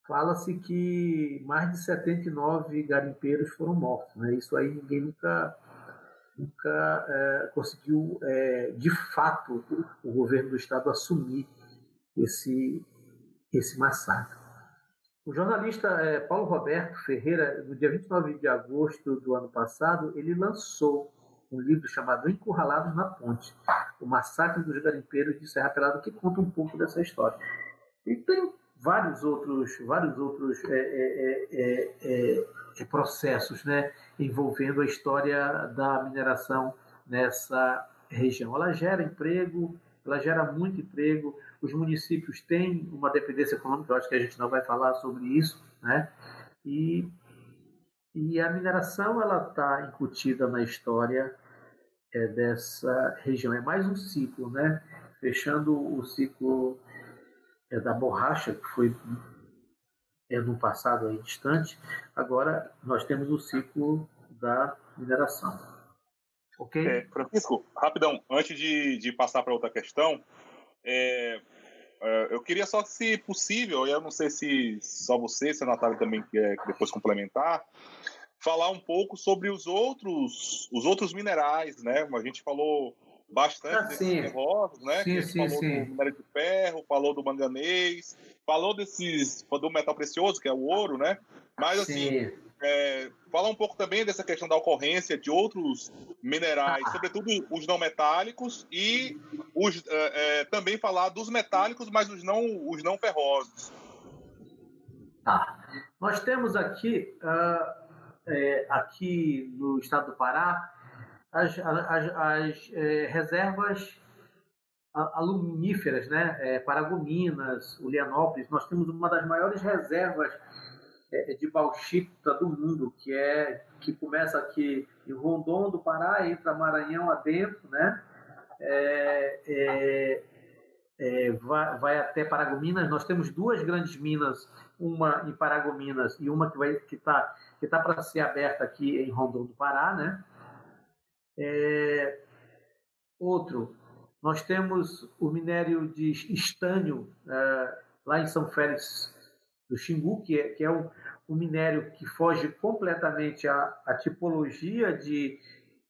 Fala-se que mais de 79 garimpeiros foram mortos. Né? Isso aí ninguém nunca, nunca é, conseguiu, é, de fato, o, o governo do Estado assumir esse, esse massacre. O jornalista é, Paulo Roberto Ferreira, no dia 29 de agosto do ano passado, ele lançou um livro chamado Encurralados na Ponte, o massacre dos garimpeiros de Serra Pelada, que conta um pouco dessa história. E tem vários outros, vários outros é é, é, é, é, processos né, envolvendo a história da mineração nessa região. Ela gera emprego, ela gera muito emprego, os municípios têm uma dependência econômica, eu acho que a gente não vai falar sobre isso, né? E, e a mineração ela está incutida na história é, dessa região. É mais um ciclo, né? Fechando o ciclo é, da borracha, que foi é, no passado aí distante, agora nós temos o ciclo da mineração. Ok? É, Francisco, rapidão, antes de, de passar para outra questão, é, é, eu queria só, se possível, eu não sei se só você, se a Natália também quer depois complementar, falar um pouco sobre os outros, os outros minerais, né? A gente falou bastante ah, né? Sim, sim, falou sim. do minério de ferro, falou do manganês, falou desses do metal precioso, que é o ouro, né? Mas assim, é, fala um pouco também dessa questão da ocorrência de outros minerais, ah. sobretudo os não metálicos, e os, é, é, também falar dos metálicos, mas os não, os não ferrosos. Tá. Nós temos aqui, uh, aqui no estado do Pará, as, as, as é, reservas aluminíferas, né? É, Paragominas, Ulianópolis, nós temos uma das maiores reservas é, de bauxita do mundo, que é que começa aqui em Rondon do Pará, entra Maranhão adentro, né? É, é, é, vai, vai, até Paragominas. Nós temos duas grandes minas, uma em Paragominas e uma que vai que está que tá para ser aberta aqui em Rondon do Pará, né? É, outro, nós temos o minério de estânio é, lá em São Félix do Xingu, que é, que é um, um minério que foge completamente à, à tipologia de,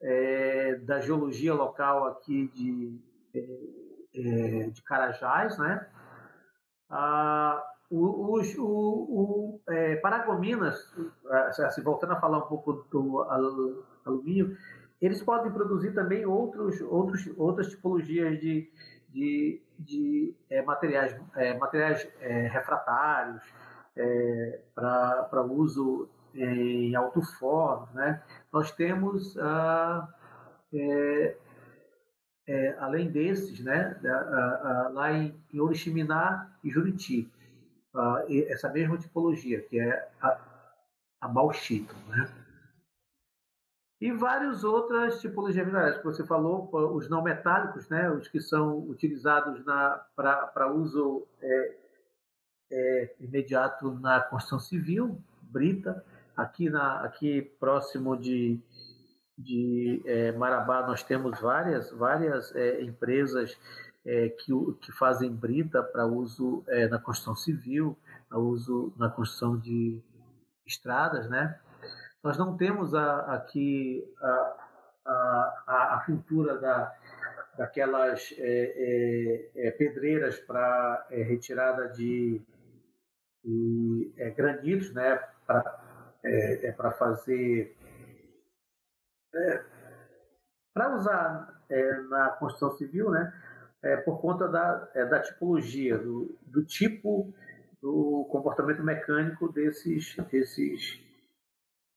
é, da geologia local aqui de, é, é de Carajás, né? Ah, o, o, o, o é, Paragominas, assim, voltando a falar um pouco do alumínio, eles podem produzir também outros, outros, outras tipologias de, de, de é, materiais, é, materiais é, refratários é, para uso em alto forno. Né? Nós temos, ah, além desses, né, lá em, em Oriximiná e Juriti, ah, essa mesma tipologia, que é a, a bauxita. Né? E várias outras tipologias minerais, que você falou, os não metálicos, né, os que são utilizados para uso é, é, imediato na construção civil, brita. Aqui, na, aqui próximo de, de é, Marabá nós temos várias, várias é, empresas é, que, que fazem brita para uso é, na construção civil, para uso na construção de estradas, né? Nós não temos a, aqui a, a, a, cultura da, daquelas é, é, é pedreiras para é, retirada de, de granitos, né, para é, para fazer. Para usar é, na construção civil, né? É, por conta da, é, da tipologia, do, do tipo do comportamento mecânico desses, desses,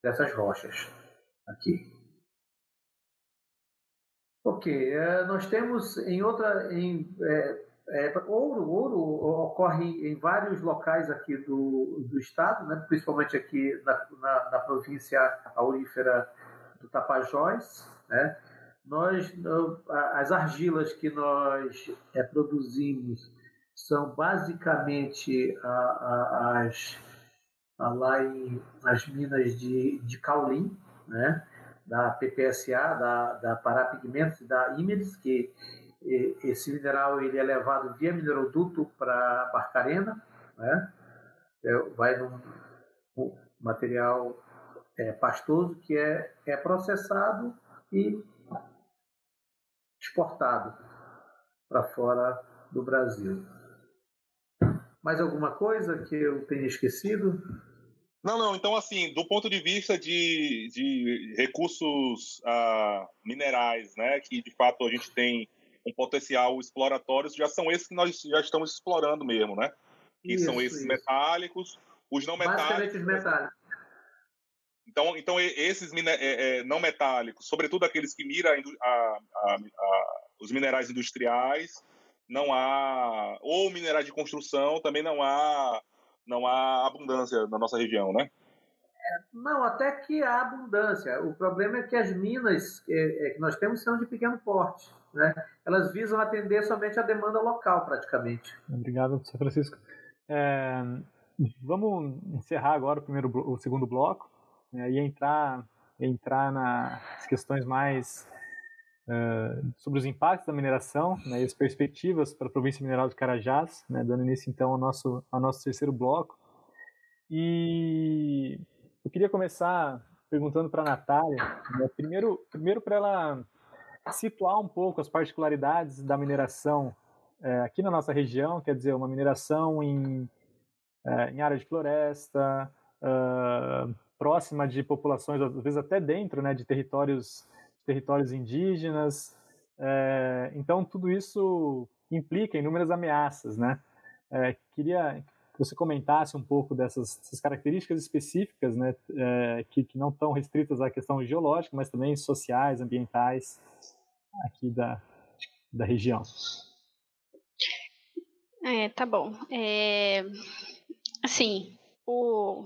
dessas rochas aqui. Ok, é, nós temos em outra, em, é, é, ouro, ouro ocorre em vários locais aqui do, do estado, né? principalmente aqui na, na, na província aurífera do Tapajós. Né? Nós, as argilas que nós é, produzimos são basicamente a, a, as a, lá em, as minas de, de Caulim, né? da PPSA, da, da Parapigmentos, da Imeris, que esse mineral ele é levado via mineroduto para Barcarena, né? É, vai num um material é, pastoso que é, é processado e exportado para fora do Brasil. Mais alguma coisa que eu tenha esquecido? Não, não. Então, assim, do ponto de vista de, de recursos ah, minerais, né, que de fato a gente tem um potencial exploratório, já são esses que nós já estamos explorando mesmo, né? Que isso, são esses isso. metálicos, os não metálicos. os metálicos. Então, então esses é, é, não metálicos, sobretudo aqueles que miram a, a, a, os minerais industriais, não há ou minerais de construção, também não há não há abundância na nossa região, né? É, não, até que há abundância. O problema é que as minas é, é, que nós temos são de pequeno porte. Né? Elas visam atender somente a demanda local, praticamente. Obrigado, professor Francisco. É, vamos encerrar agora o, primeiro, o segundo bloco né, e entrar, entrar nas questões mais uh, sobre os impactos da mineração né, e as perspectivas para a província mineral de Carajás, né, dando início então ao nosso, ao nosso terceiro bloco. E eu queria começar perguntando para a Natália, né, primeiro, primeiro para ela situar um pouco as particularidades da mineração é, aqui na nossa região, quer dizer, uma mineração em, é, em área de floresta, uh, próxima de populações, às vezes até dentro né, de territórios, territórios indígenas. É, então, tudo isso implica inúmeras ameaças. Né? É, queria que você comentasse um pouco dessas, dessas características específicas, né, é, que, que não estão restritas à questão geológica, mas também sociais, ambientais, aqui da, da região. É, tá bom. É, assim, o,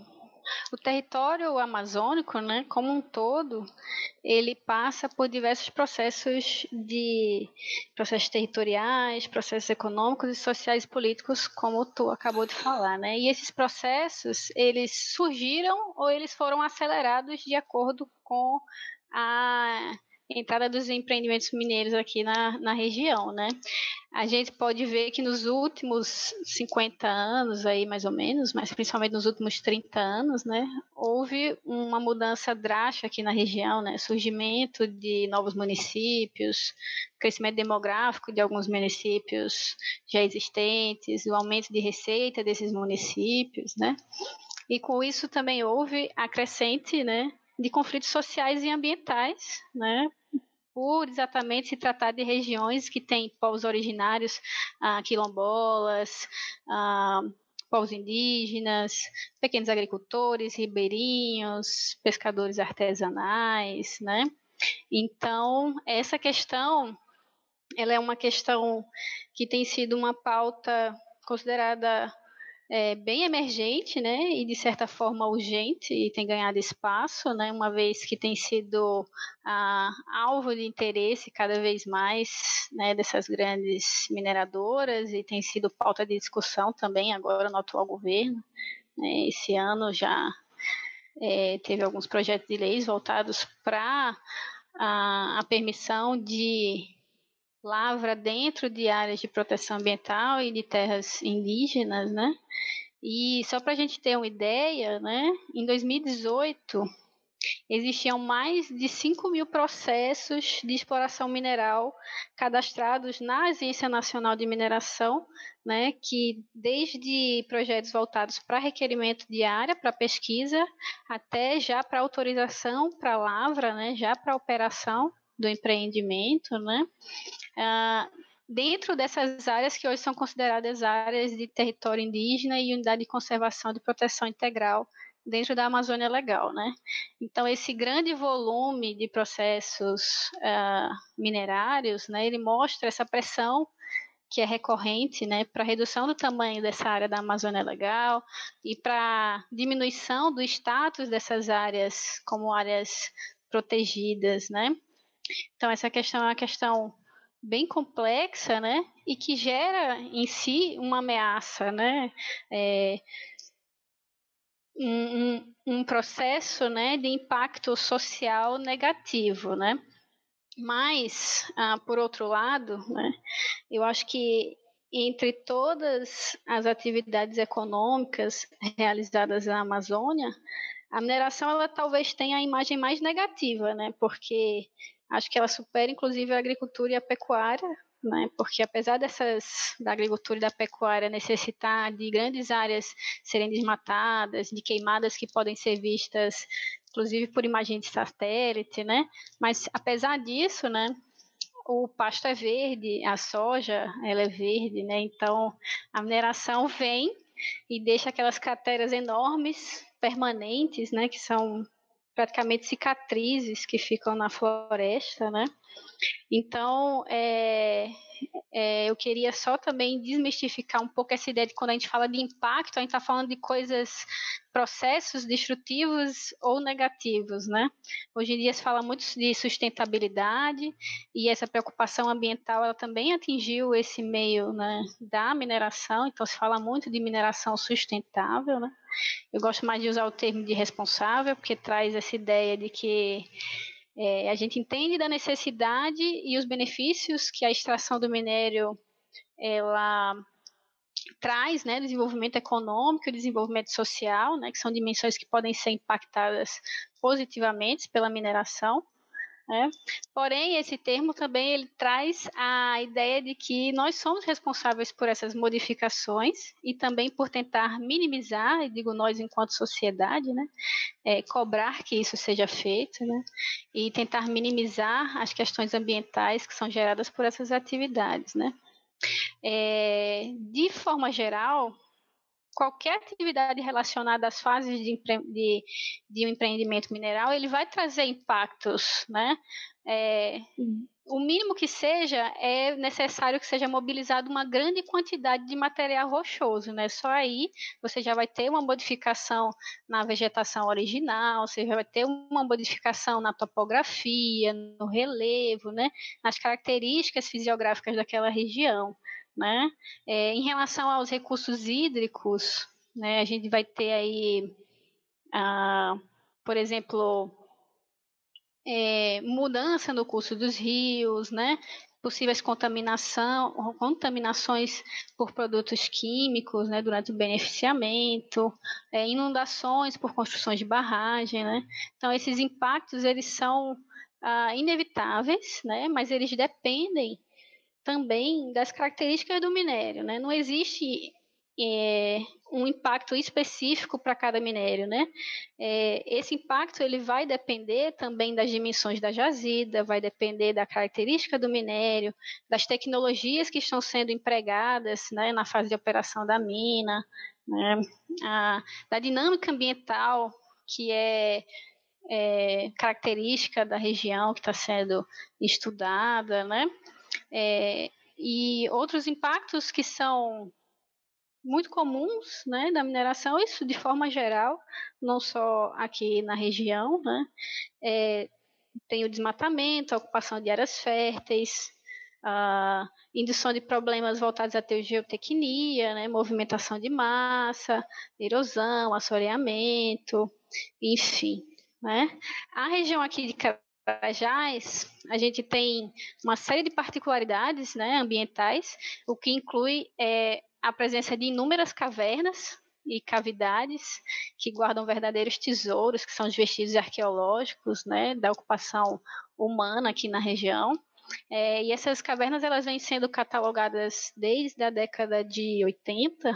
o território amazônico, né, como um todo, ele passa por diversos processos de processos territoriais, processos econômicos e sociais e políticos, como tu acabou de falar, né? E esses processos, eles surgiram ou eles foram acelerados de acordo com a entrada dos empreendimentos mineiros aqui na, na região, né? A gente pode ver que nos últimos 50 anos aí, mais ou menos, mas principalmente nos últimos 30 anos, né, houve uma mudança drástica aqui na região, né? Surgimento de novos municípios, crescimento demográfico de alguns municípios já existentes, o aumento de receita desses municípios, né? E com isso também houve a crescente, né, de conflitos sociais e ambientais, né, por exatamente se tratar de regiões que têm povos originários, ah, quilombolas, ah, povos indígenas, pequenos agricultores, ribeirinhos, pescadores artesanais, né? Então, essa questão, ela é uma questão que tem sido uma pauta considerada é, bem emergente, né, e de certa forma urgente e tem ganhado espaço, né, uma vez que tem sido alvo de interesse cada vez mais, né, dessas grandes mineradoras e tem sido pauta de discussão também agora no atual governo. Né, esse ano já é, teve alguns projetos de leis voltados para a, a permissão de lavra dentro de áreas de proteção ambiental e de terras indígenas, né? E só para a gente ter uma ideia, né? Em 2018 existiam mais de 5 mil processos de exploração mineral cadastrados na Agência Nacional de Mineração, né, que desde projetos voltados para requerimento de área, para pesquisa, até já para autorização para lavra, né, já para operação do empreendimento, né, ah, dentro dessas áreas que hoje são consideradas áreas de território indígena e unidade de conservação de proteção integral dentro da Amazônia Legal, né? Então esse grande volume de processos uh, minerários, né, ele mostra essa pressão que é recorrente, né, para redução do tamanho dessa área da Amazônia Legal e para diminuição do status dessas áreas como áreas protegidas, né? Então essa questão é uma questão bem complexa, né, e que gera em si uma ameaça, né, é, um, um, processo né, de impacto social negativo, né? Mas, ah, por outro lado, né, eu acho que entre todas as atividades econômicas realizadas na Amazônia, a mineração ela talvez tenha a imagem mais negativa, né? Porque acho que ela supera inclusive a agricultura e a pecuária, né? Porque apesar dessas da agricultura e da pecuária necessitar de grandes áreas serem desmatadas, de queimadas que podem ser vistas, inclusive por imagem de satélite, né? Mas apesar disso, né? O pasto é verde, a soja ela é verde, né? Então a mineração vem e deixa aquelas crateras enormes, permanentes, né? Que são praticamente cicatrizes que ficam na floresta, né? Então, é, é, eu queria só também desmistificar um pouco essa ideia de quando a gente fala de impacto, a gente está falando de coisas, processos destrutivos ou negativos, né? Hoje em dia se fala muito de sustentabilidade e essa preocupação ambiental ela também atingiu esse meio né, da mineração, então se fala muito de mineração sustentável, né? Eu gosto mais de usar o termo de responsável, porque traz essa ideia de que é, a gente entende da necessidade e os benefícios que a extração do minério ela traz, né, desenvolvimento econômico desenvolvimento social, né, que são dimensões que podem ser impactadas positivamente pela mineração. Né? Porém, esse termo também ele traz a ideia de que nós somos responsáveis por essas modificações e também por tentar minimizar, e digo nós enquanto sociedade, né? É, cobrar que isso seja feito né? e tentar minimizar as questões ambientais que são geradas por essas atividades. Né? É, de forma geral, qualquer atividade relacionada às fases de, de, de um empreendimento mineral, ele vai trazer impactos, né? É, o mínimo que seja, é necessário que seja mobilizado uma grande quantidade de material rochoso, né? Só aí você já vai ter uma modificação na vegetação original, você já vai ter uma modificação na topografia, no relevo, né? Nas características fisiográficas daquela região. Né? É, em relação aos recursos hídricos, né, a gente vai ter aí, ah, por exemplo, é, mudança no curso dos rios, né? possíveis contaminação, contaminações por produtos químicos né, durante o beneficiamento, é, inundações por construções de barragem. Né? Então, esses impactos eles são ah, inevitáveis, né, mas eles dependem também das características do minério, né? Não existe é, um impacto específico para cada minério, né? É, esse impacto ele vai depender também das dimensões da jazida, vai depender da característica do minério, das tecnologias que estão sendo empregadas, né, na fase de operação da mina, né? A, da dinâmica ambiental que é é, característica da região que está sendo estudada, né? É, e outros impactos que são muito comuns né, da mineração, isso de forma geral, não só aqui na região, né, é, tem o desmatamento, a ocupação de áreas férteis, a indução de problemas voltados à geotecnia, né, movimentação de massa, erosão, assoreamento, enfim. Né. A região aqui de Carajás, a gente tem uma série de particularidades né, ambientais, o que inclui é, a presença de inúmeras cavernas, e cavidades que guardam verdadeiros tesouros, que são os vestígios arqueológicos, né, da ocupação humana aqui na região. É, e essas cavernas elas vêm sendo catalogadas desde a década de 80,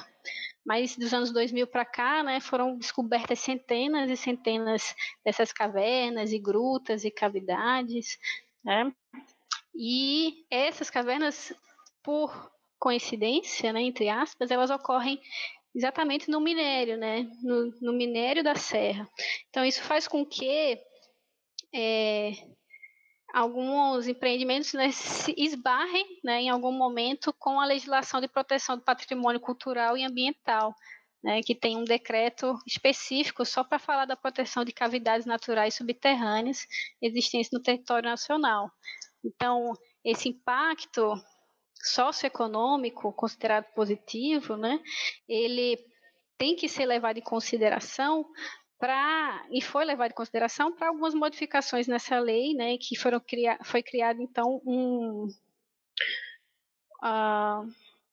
mas dos anos 2000 para cá, né, foram descobertas centenas e centenas dessas cavernas e grutas e cavidades, né? E essas cavernas, por coincidência, né, entre aspas, elas ocorrem exatamente no minério, né, no, no minério da serra. Então isso faz com que é, alguns empreendimentos né, se esbarrem né, em algum momento com a legislação de proteção do patrimônio cultural e ambiental, né, que tem um decreto específico só para falar da proteção de cavidades naturais subterrâneas existentes no território nacional. Então, esse impacto socioeconômico considerado positivo, né, ele tem que ser levado em consideração para e foi levado em consideração para algumas modificações nessa lei, né, que foram criar, foi criado então um uh,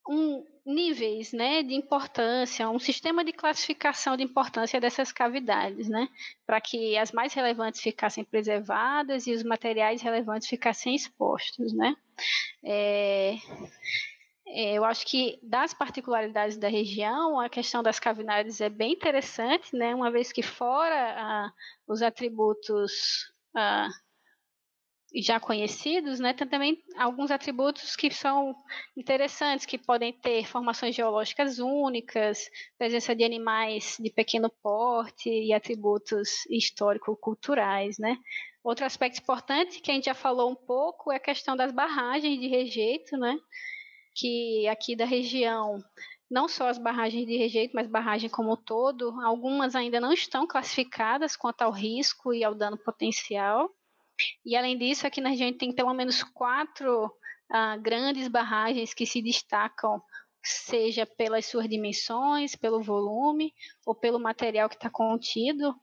um níveis, né, de importância, um sistema de classificação de importância dessas cavidades, né, para que as mais relevantes ficassem preservadas e os materiais relevantes ficassem expostos, né. É, eu acho que das particularidades da região, a questão das cavidades é bem interessante, né? Uma vez que fora ah, os atributos ah, já conhecidos, né, tem também alguns atributos que são interessantes, que podem ter formações geológicas únicas, presença de animais de pequeno porte e atributos histórico-culturais, né. Outro aspecto importante que a gente já falou um pouco é a questão das barragens de rejeito, né, que aqui da região não só as barragens de rejeito, mas barragem como um todo, algumas ainda não estão classificadas quanto ao risco e ao dano potencial. E além disso, aqui na região tem pelo menos quatro uh, grandes barragens que se destacam, seja pelas suas dimensões, pelo volume ou pelo material que está contido.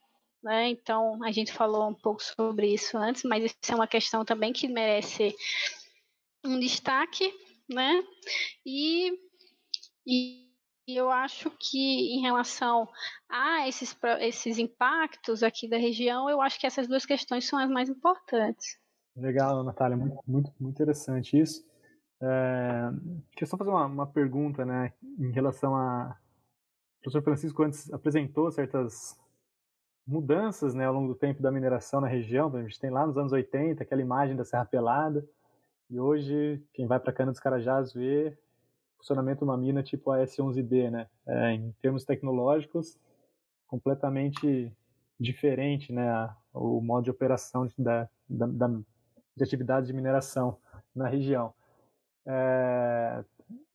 Né? Então, a gente falou um pouco sobre isso antes, mas isso é uma questão também que merece um destaque né? E, e eu acho que em relação a esses, esses impactos aqui da região, eu acho que essas duas questões são as mais importantes. Legal, Natália, muito, muito, muito interessante isso. É, queria só fazer uma, uma pergunta, né, em relação a. O professor Francisco antes apresentou certas mudanças né, ao longo do tempo da mineração na região. A gente tem lá nos anos 80 aquela imagem da Serra Pelada, e hoje, quem vai para Cana dos Carajás vê funcionamento de uma mina tipo a S11D, né? É, em termos tecnológicos, completamente diferente, né? O modo de operação da, da, da de atividades de mineração na região. É,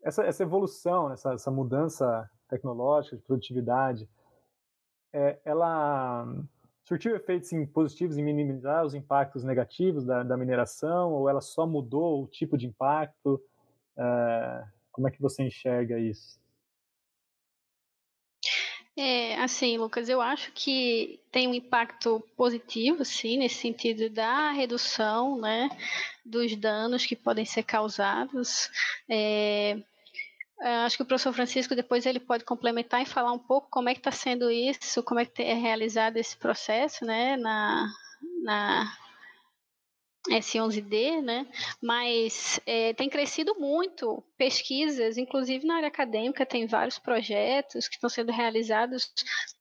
essa, essa evolução, essa, essa mudança tecnológica de produtividade, é, ela surtiu efeitos sim, positivos em minimizar os impactos negativos da, da, mineração ou ela só mudou o tipo de impacto? Uh, como é que você enxerga isso? É, assim, Lucas, eu acho que tem um impacto positivo, sim, nesse sentido da redução, né, dos danos que podem ser causados. É, acho que o professor Francisco depois ele pode complementar e falar um pouco como é que está sendo isso, como é que é realizado esse processo, né, na, na S11D, né? Mas é, tem crescido muito pesquisas, inclusive na área acadêmica tem vários projetos que estão sendo realizados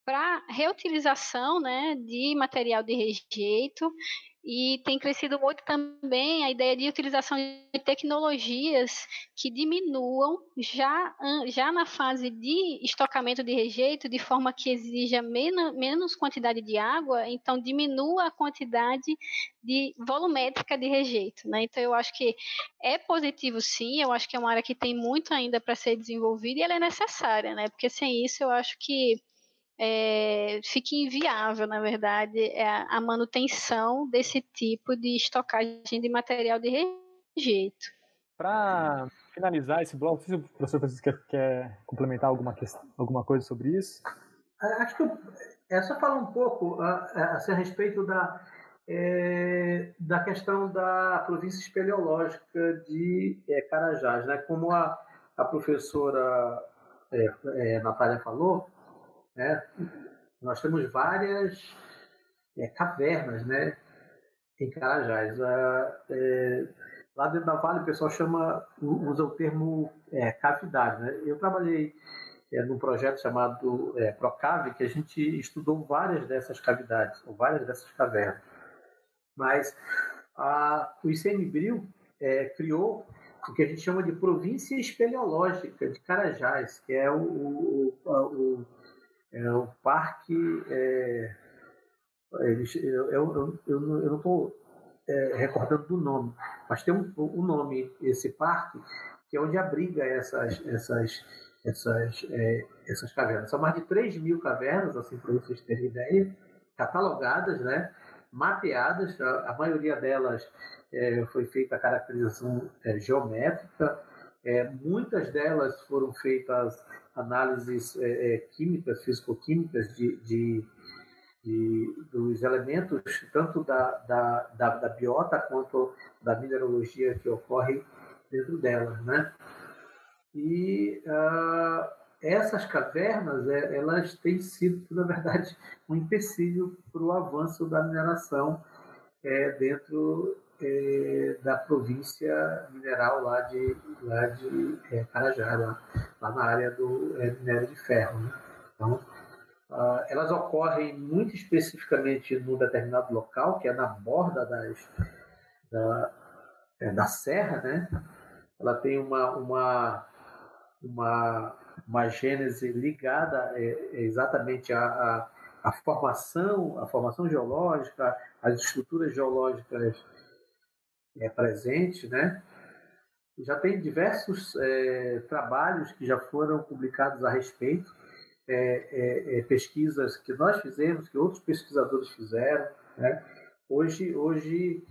para reutilização, né, de material de rejeito e tem crescido muito também a ideia de utilização de tecnologias que diminuam já, já na fase de estocamento de rejeito, de forma que exija menos, menos quantidade de água, então diminua a quantidade de volumétrica de rejeito. Né? Então eu acho que é positivo sim, eu acho que é uma área que tem muito ainda para ser desenvolvida e ela é necessária, né? porque sem isso eu acho que é, fique inviável, na verdade, é a manutenção desse tipo de estocagem de material de rejeito. Para finalizar esse bloco, se o professor Francisco quer, quer complementar alguma, alguma coisa sobre isso. É, acho que é só falar um pouco assim, a respeito da, é, da questão da província espeleológica de é, Carajás. Né? Como a, a professora é, é, Natália falou, né? Nós temos várias é, cavernas, né? Em Carajás. É, lá dentro da Vale o pessoal chama, usa o termo é, cavidade, né? Eu trabalhei é, num projeto chamado é, Procave, que a gente estudou várias dessas cavidades, ou várias dessas cavernas. Mas a, o ICMBio é, criou o que a gente chama de província espeleológica de Carajás, que é o, o, o, é o parque. É, eles, eu, eu, eu, eu não estou é, recordando do nome, mas tem um, um nome, esse parque, que é onde abriga essas, essas essas, é, essas cavernas. São mais de 3 mil cavernas, assim, para vocês terem ideia, catalogadas, né? mapeadas, a, a maioria delas é, foi feita a caracterização é, geométrica, é, muitas delas foram feitas análises é, é, químicas, físico-químicas de, de, de, dos elementos, tanto da, da, da, da biota quanto da mineralogia que ocorre dentro delas. Né? E uh, essas cavernas, é, elas têm sido, na verdade, um empecilho para o avanço da mineração é, dentro é, da província mineral lá de, lá de é, Carajá, lá, lá, na área do é, minério de ferro. Né? Então, uh, elas ocorrem muito especificamente num determinado local, que é na borda das, da, é, da serra, né? Ela tem uma, uma uma, uma gênese ligada é, é exatamente à, à, à, formação, à formação geológica, às estruturas geológicas é, presentes, né? Já tem diversos é, trabalhos que já foram publicados a respeito, é, é, é pesquisas que nós fizemos, que outros pesquisadores fizeram, né? Hoje, hoje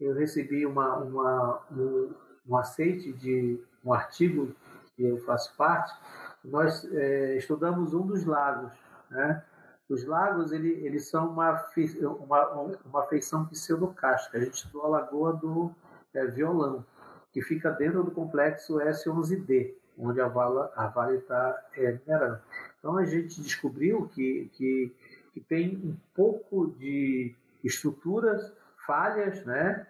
eu recebi uma, uma, um, um aceite de um artigo que eu faço parte, nós é, estudamos um dos lagos. Né? Os lagos ele, eles são uma, uma, uma feição pseudocástica. A gente estudou a lagoa do é, Violão, que fica dentro do complexo S11D, onde a Vale a Vale está é, minerando. Então a gente descobriu que, que, que tem um pouco de estruturas falhas, né?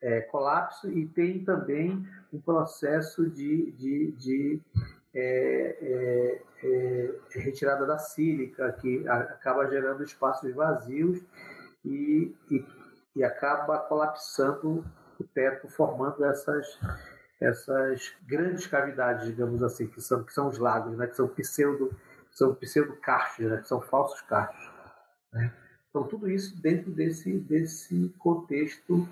É, colapso e tem também um processo de, de, de é, é, é, retirada da sílica, que acaba gerando espaços vazios e, e, e, acaba colapsando o teto, formando essas, essas grandes cavidades, digamos assim, que são, que são os lagos, né, que são pseudo são pseudo karsts, né, que são falsos karsts. Né? Então, tudo isso dentro desse, desse contexto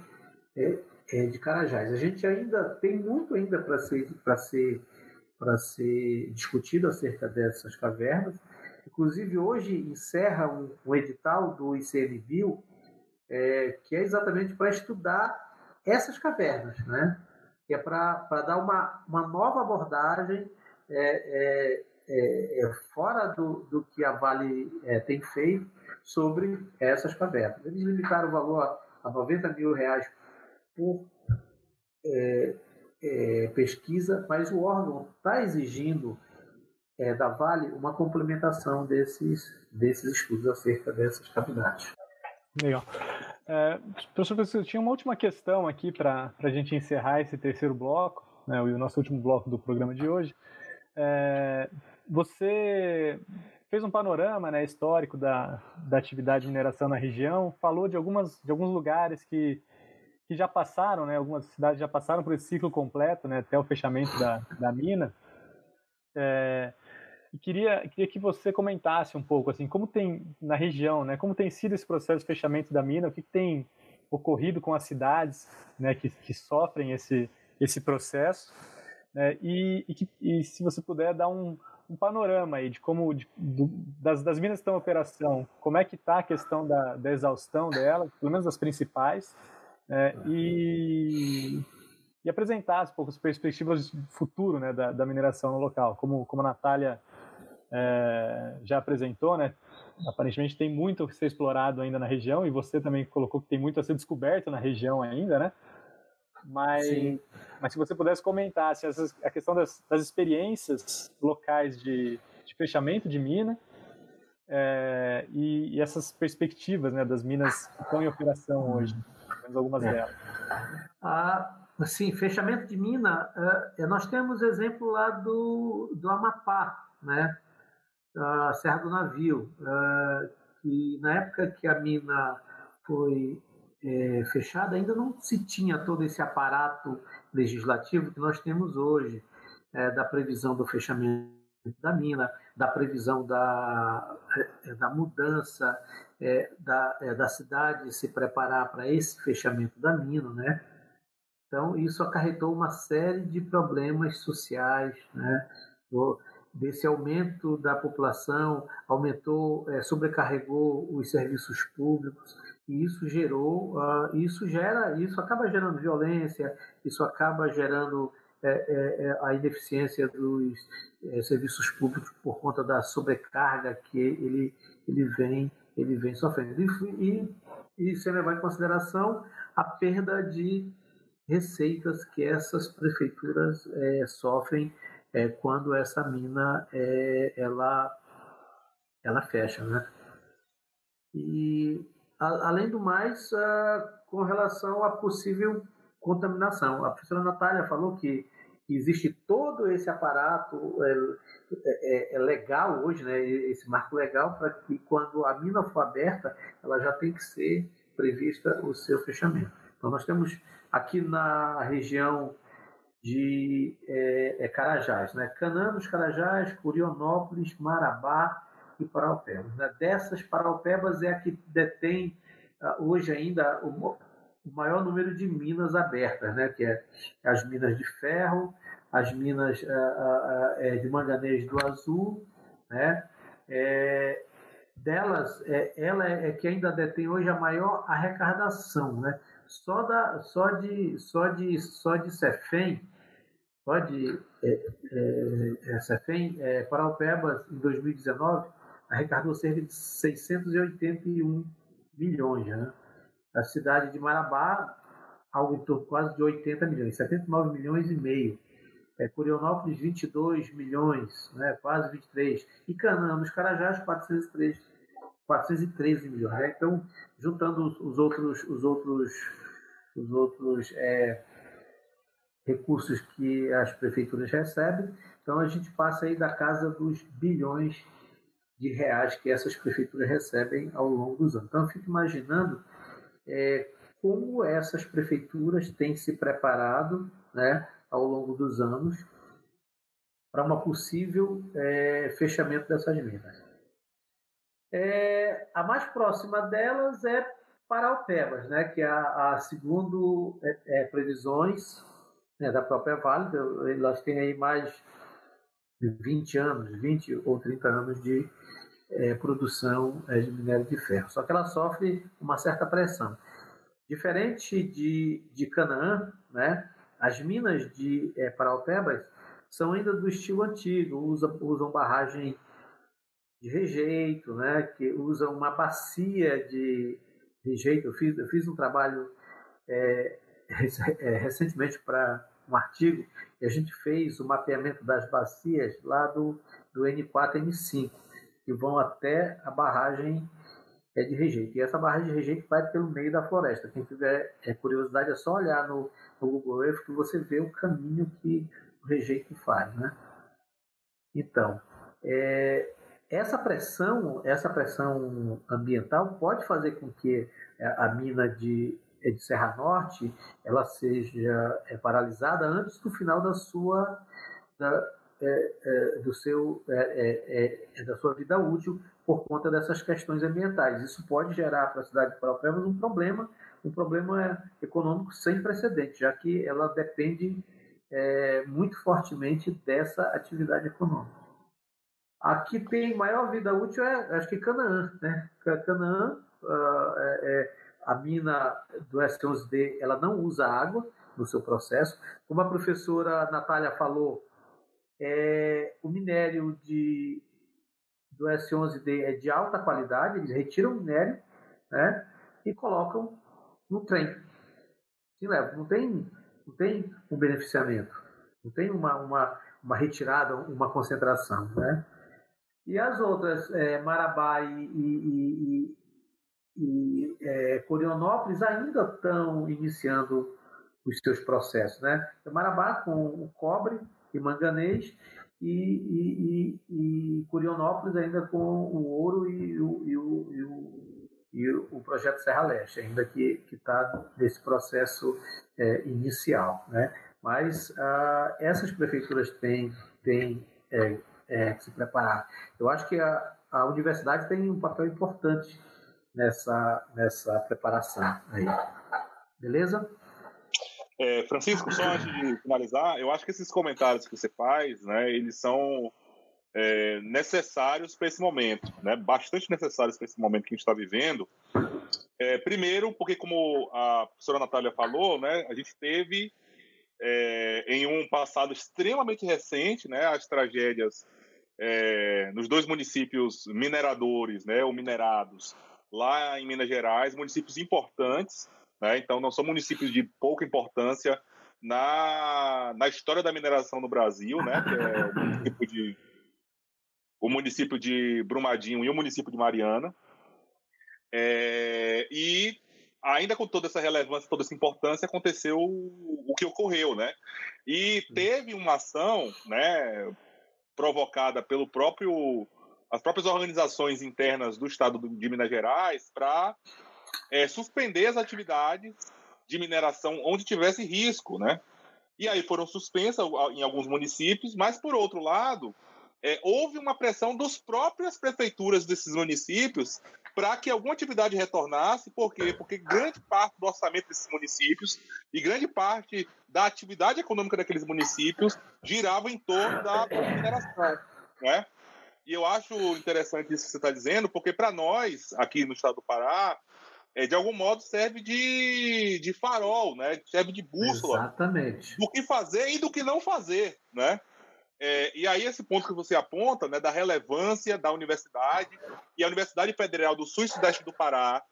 é, é, de Carajás. A gente ainda tem muito ainda para ser, ser, ser discutido acerca dessas cavernas. Inclusive, hoje encerra um, um edital do ICMBio, é, que é exatamente para estudar essas cavernas, né? que é para dar uma, uma nova abordagem é, é, é, é fora do, do que a Vale é, tem feito sobre essas cavernas. Eles limitaram o valor a, a 90 mil reais por pesquisa, mas o órgão está exigindo é, da Vale uma complementação desses, desses estudos acerca dessas cavidades. Legal. É, professor, eu tinha uma última questão aqui para a gente encerrar esse terceiro bloco, né, o nosso último bloco do programa de hoje. É, você fez um panorama né, histórico da, da atividade de mineração na região, falou de, algumas, de alguns lugares que que já passaram, né, algumas cidades já passaram por esse ciclo completo, né, até o fechamento da, da mina. É, e queria, queria que você comentasse um pouco, assim, como tem na região, né, como tem sido esse processo de fechamento da mina, o que, tem ocorrido com as cidades, né, que, que sofrem esse, esse processo, né, e, e, que, e se você puder dar um, um panorama aí de como de, do, das, das minas que estão em operação, como é que está a questão da, da exaustão delas, pelo menos as principais, é, e, e apresentasse um pouco as perspectivas de futuro né, da, da mineração no local. Como, como a Natália é, já apresentou, né, aparentemente tem muito a ser explorado ainda na região, e você também colocou que tem muito a ser descoberto na região ainda, né? Mas, mas se você pudesse comentar assim, a questão das, das experiências locais de, de fechamento de mina é, e, e, essas perspectivas né, das minas que estão em operação hoje, temos algumas é. delas. Ah, sim, fechamento de mina, é, nós temos exemplo lá do, do Amapá, né? A Serra do Navio, que na época que a mina foi é, fechada, ainda não se tinha todo esse aparato legislativo que nós temos hoje, é, da previsão do fechamento da mina, da previsão da, é, da mudança da, da cidade se preparar para esse fechamento da mina, né? Então, isso acarretou uma série de problemas sociais, né? Desse aumento da população, aumentou, é, sobrecarregou os serviços públicos, e isso gerou, uh, isso gera, isso acaba gerando violência, isso acaba gerando é, é, a ineficiência dos serviços públicos por conta da sobrecarga que ele, ele vem ele vem sofrendo. E, e, e levar em consideração a perda de receitas que essas prefeituras sofrem é, quando essa mina é, ela, ela fecha. Né? E, a, além do mais, a, com relação à possível contaminação, a professora Natália falou que existe todo esse aparato é, é, é, legal hoje, né, esse marco legal, para que quando a mina for aberta, ela já tem que ser prevista o seu fechamento. Então, nós temos aqui na região de é, é, Carajás, né? Cananos, Carajás, Curionópolis, Marabá e Paraupebas. Né? Dessas, Paraupebas é a que detém uh, hoje ainda o, o, maior número de minas abertas, né? que é as minas de ferro, as minas uh, uh, de manganês do azul, né? É, delas, é, ela é, é que ainda detém hoje a maior arrecadação, né? Só, da, só, de, só, de, só de Cefem, Pode, é, é, CEFEM, é, Paraupebas, em 2019, arrecadou cerca de 681 milhões. Né? A cidade de Marabá, algo em torno quase de 80 milhões, 79 milhões e meio. É, Curionópolis, 22 milhões, né? quase 23. E Canaã, nos Carajás, 403, 413 milhões. Né? Então, juntando os, os, outros, os outros, os outros é, recursos que as prefeituras recebem. Então a gente passa aí da casa dos bilhões de reais que essas prefeituras recebem ao longo dos anos. Então eu fico imaginando é, como essas prefeituras têm se preparado né, ao longo dos anos para uma possível é, fechamento dessas minas. É, a mais próxima delas é Paraupebas, né, que é a, a segundo é, é, previsões né, da própria Vale, elas têm aí mais de 20 anos, 20 ou 30 anos de é, produção é, de minério de ferro. Só que ela sofre uma certa pressão. Diferente de, de Canaã, né, as minas de é, Paraupebas são ainda do estilo antigo, usam, usam barragem de rejeito, né, que usam uma bacia de rejeito. Eu fiz, eu fiz um trabalho é, recentemente para um artigo e a gente fez o mapeamento das bacias lá do, do N4 N5, que vão até a barragem é, de rejeito. E essa barragem de rejeito vai pelo meio da floresta. Quem tiver é, curiosidade é só olhar no, no Google Earth que você vê o caminho que o rejeito faz. Né? Então, é, essa pressão, essa pressão ambiental pode fazer com que a mina de de Serra Norte ela seja é, paralisada antes do final da sua da, é, é, do seu é, é, da sua vida útil por conta dessas questões ambientais. Isso pode gerar para a cidade de Paraupebas um problema, um problema econômico sem precedente, já que ela depende muito fortemente dessa atividade econômica. Aqui tem maior vida útil, é, acho que Canaã, né? Canaã uh, é, a mina do S11D ela não usa água no seu processo. Como a professora Natália falou, é, o minério de, do S11D é de alta qualidade, eles retiram o minério né, e colocam no trem. Se leva, não tem, não tem um beneficiamento, não tem uma, uma, uma retirada, uma concentração. Né? E as outras, é, Marabá e, e, e, e é, Corionópolis, ainda estão iniciando os seus processos. Né? Marabá com o cobre e manganês e, e, e, e Curionópolis ainda com o ouro e o, e o, e o, e o projeto Serra Leste, ainda que está nesse processo é, inicial. Né? Mas ah, essas prefeituras têm, têm é, é, que se preparar. Eu acho que a, a universidade tem um papel importante nessa, nessa preparação aí. Beleza? É, Francisco, só antes de finalizar, eu acho que esses comentários que você faz, né, eles são é, necessários para esse momento, né, bastante necessários para esse momento que a gente está vivendo. É, primeiro, porque como a professora Natália falou, né, a gente teve é, em um passado extremamente recente, né, as tragédias é, nos dois municípios mineradores, né, ou minerados, lá em Minas Gerais, municípios importantes, né? Então, não são municípios de pouca importância na, na história da mineração no Brasil, né? que é o município de, o município de Brumadinho e o município de Mariana. É, e ainda com toda essa relevância, toda essa importância, aconteceu o, o que ocorreu, né? E teve uma ação, né, provocada pelo próprio as próprias organizações internas do Estado de Minas Gerais para é, suspender as atividades de mineração onde tivesse risco, né? E aí foram suspensas em alguns municípios, mas por outro lado, é, houve uma pressão das próprias prefeituras desses municípios para que alguma atividade retornasse, por quê? Porque grande parte do orçamento desses municípios e grande parte da atividade econômica daqueles municípios girava em torno da mineração, né? E eu acho interessante isso que você está dizendo, porque para nós, aqui no estado do Pará, é, de algum modo serve de, de farol, né? Serve de bússola. Exatamente. Do que fazer e do que não fazer, né? É, e aí esse ponto que você aponta, né, da relevância da universidade e a Universidade Federal do Sul e Sudeste do Pará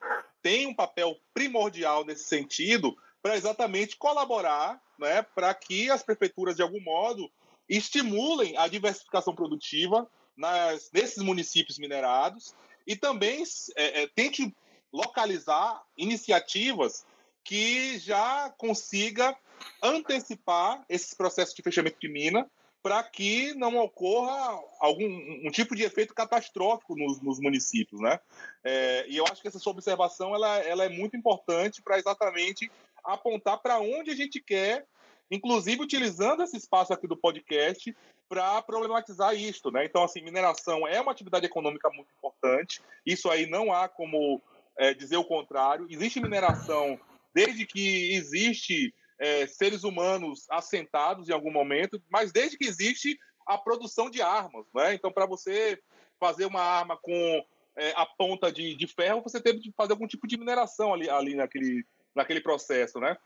tem um papel primordial nesse sentido para exatamente colaborar, né, para que as prefeituras de algum modo estimulem a diversificação produtiva nas, nesses municípios minerados e também é, é, tente localizar iniciativas que já consiga antecipar esses processos de fechamento de mina para que não ocorra algum um tipo de efeito catastrófico nos, nos municípios, né? É, e eu acho que essa sua observação ela, ela é muito importante para exatamente apontar para onde a gente quer, inclusive utilizando esse espaço aqui do podcast para problematizar isto, né? Então, assim, mineração é uma atividade econômica muito importante. Isso aí não há como é, dizer o contrário. Existe mineração desde que existe é, seres humanos assentados em algum momento, mas desde que existe a produção de armas. Né? Então, para você fazer uma arma com é, a ponta de, de, ferro, você teve que fazer algum tipo de mineração ali, ali naquele, naquele processo. Né?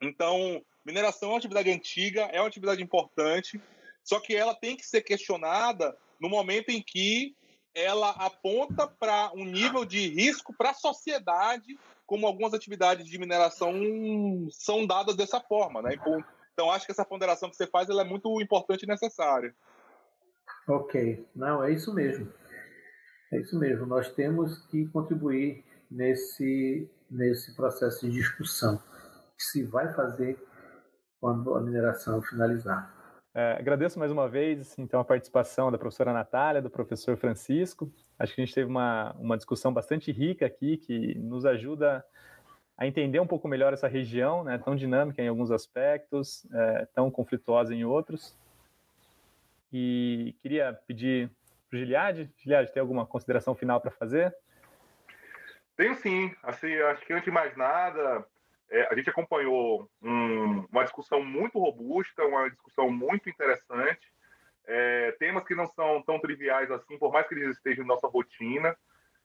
Então, mineração é uma atividade antiga, é uma atividade importante, só que ela tem que ser questionada no momento em que ela aponta para um nível de risco para a sociedade, como algumas atividades de mineração são dadas dessa forma, né? Então, então, acho que essa ponderação que você faz é muito importante e necessária. Ok, não é isso mesmo. É isso mesmo. Nós temos que contribuir nesse nesse processo de discussão que se vai fazer quando a mineração finalizar. É, agradeço mais uma vez, então, a participação da professora Natália, do professor Francisco. Acho que a gente teve uma, uma discussão bastante rica aqui, que nos ajuda a entender um pouco melhor essa região, né, tão dinâmica em alguns aspectos, é, tão conflituosa em outros. E queria pedir para o Giliade, Giliade, tem alguma consideração final para fazer? Tenho sim. Assim, acho que antes de mais nada, é, a gente acompanhou um, uma discussão muito robusta, uma discussão muito interessante, é, temas que não são tão triviais assim, por mais que eles estejam em nossa rotina.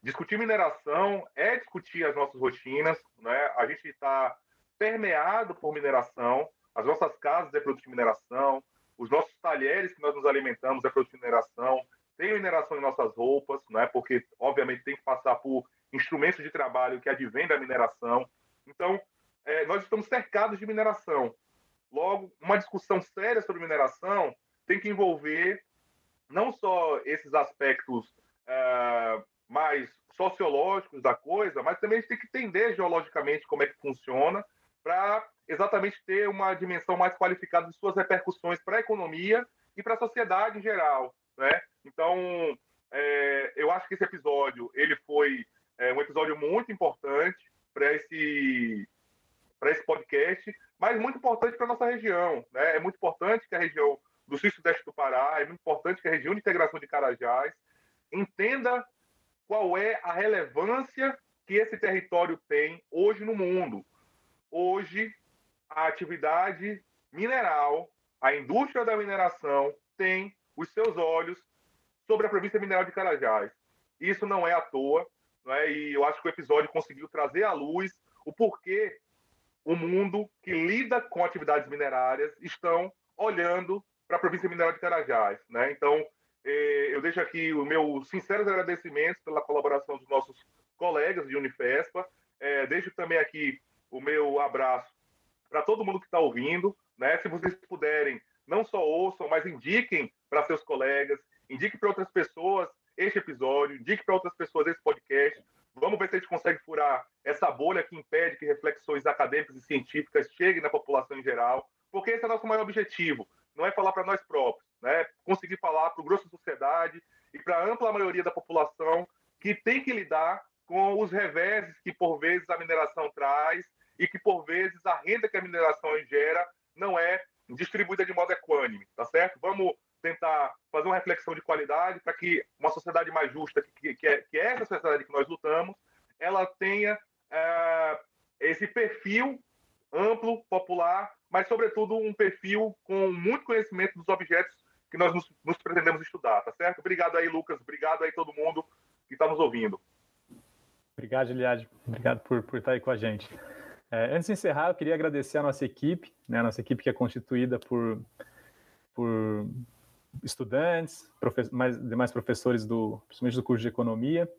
Discutir mineração é discutir as nossas rotinas, né? A gente está permeado por mineração, as nossas casas é produto de mineração, os nossos talheres que nós nos alimentamos é produto de mineração, tem mineração em nossas roupas, né? Porque obviamente tem que passar por instrumentos de trabalho que advêm da mineração. Então, é, nós estamos cercados de mineração. Logo, uma discussão séria sobre mineração tem que envolver não só esses aspectos uh, mais sociológicos da coisa, mas também a gente tem que entender geologicamente como é que funciona para exatamente ter uma dimensão mais qualificada de suas repercussões para a economia e para a sociedade em geral, né? Então, é, eu acho que esse episódio ele foi é, um episódio muito importante mas muito importante para nossa região, né? É muito importante que a região do sul-sudeste do Pará, é muito importante que a região de integração de Carajás entenda qual é a relevância que esse território tem hoje no mundo. Hoje, a atividade mineral, a indústria da mineração tem os seus olhos sobre a província mineral de Carajás. Isso não é à toa, não é? e eu acho que o episódio conseguiu trazer à luz o porquê o mundo que lida com atividades minerárias estão olhando para a província mineral de Carajás. Né? Então, eh, eu deixo aqui o meu sinceros agradecimentos pela colaboração dos nossos colegas de Unifespa. Eh, deixo também aqui o meu abraço para todo mundo que está ouvindo. Né? Se vocês puderem, não só ouçam, mas indiquem para seus colegas, indiquem para outras pessoas este episódio, indiquem para outras pessoas esse podcast. Vamos ver se a gente consegue furar essa bolha que impede que reflexões acadêmicas e científicas cheguem na população em geral, porque esse é o nosso maior objetivo não é falar para nós próprios, né? conseguir falar para o grosso da sociedade e para a ampla maioria da população que tem que lidar com os reveses que por vezes a mineração traz e que por vezes a renda que a mineração gera não é distribuída de modo equânime, tá certo? Vamos tentar fazer uma reflexão de qualidade para que uma sociedade mais justa, que, que, é, que é essa sociedade que nós lutamos, ela tenha é, esse perfil amplo, popular, mas, sobretudo, um perfil com muito conhecimento dos objetos que nós nos, nos pretendemos estudar, tá certo? Obrigado aí, Lucas. Obrigado aí todo mundo que está nos ouvindo. Obrigado, Giliade. Obrigado por, por estar aí com a gente. É, antes de encerrar, eu queria agradecer a nossa equipe, né, a nossa equipe que é constituída por, por estudantes, profe mais, demais professores, do, principalmente do curso de Economia.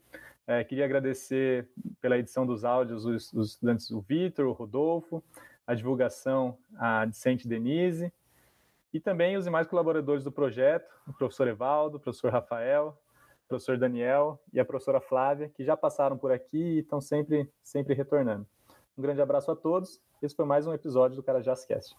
É, queria agradecer pela edição dos áudios os, os estudantes, o Vitor, o Rodolfo, a divulgação a Dicente Denise, e também os demais colaboradores do projeto, o professor Evaldo, o professor Rafael, o professor Daniel e a professora Flávia, que já passaram por aqui e estão sempre, sempre retornando. Um grande abraço a todos. Esse foi mais um episódio do Carajás Cast.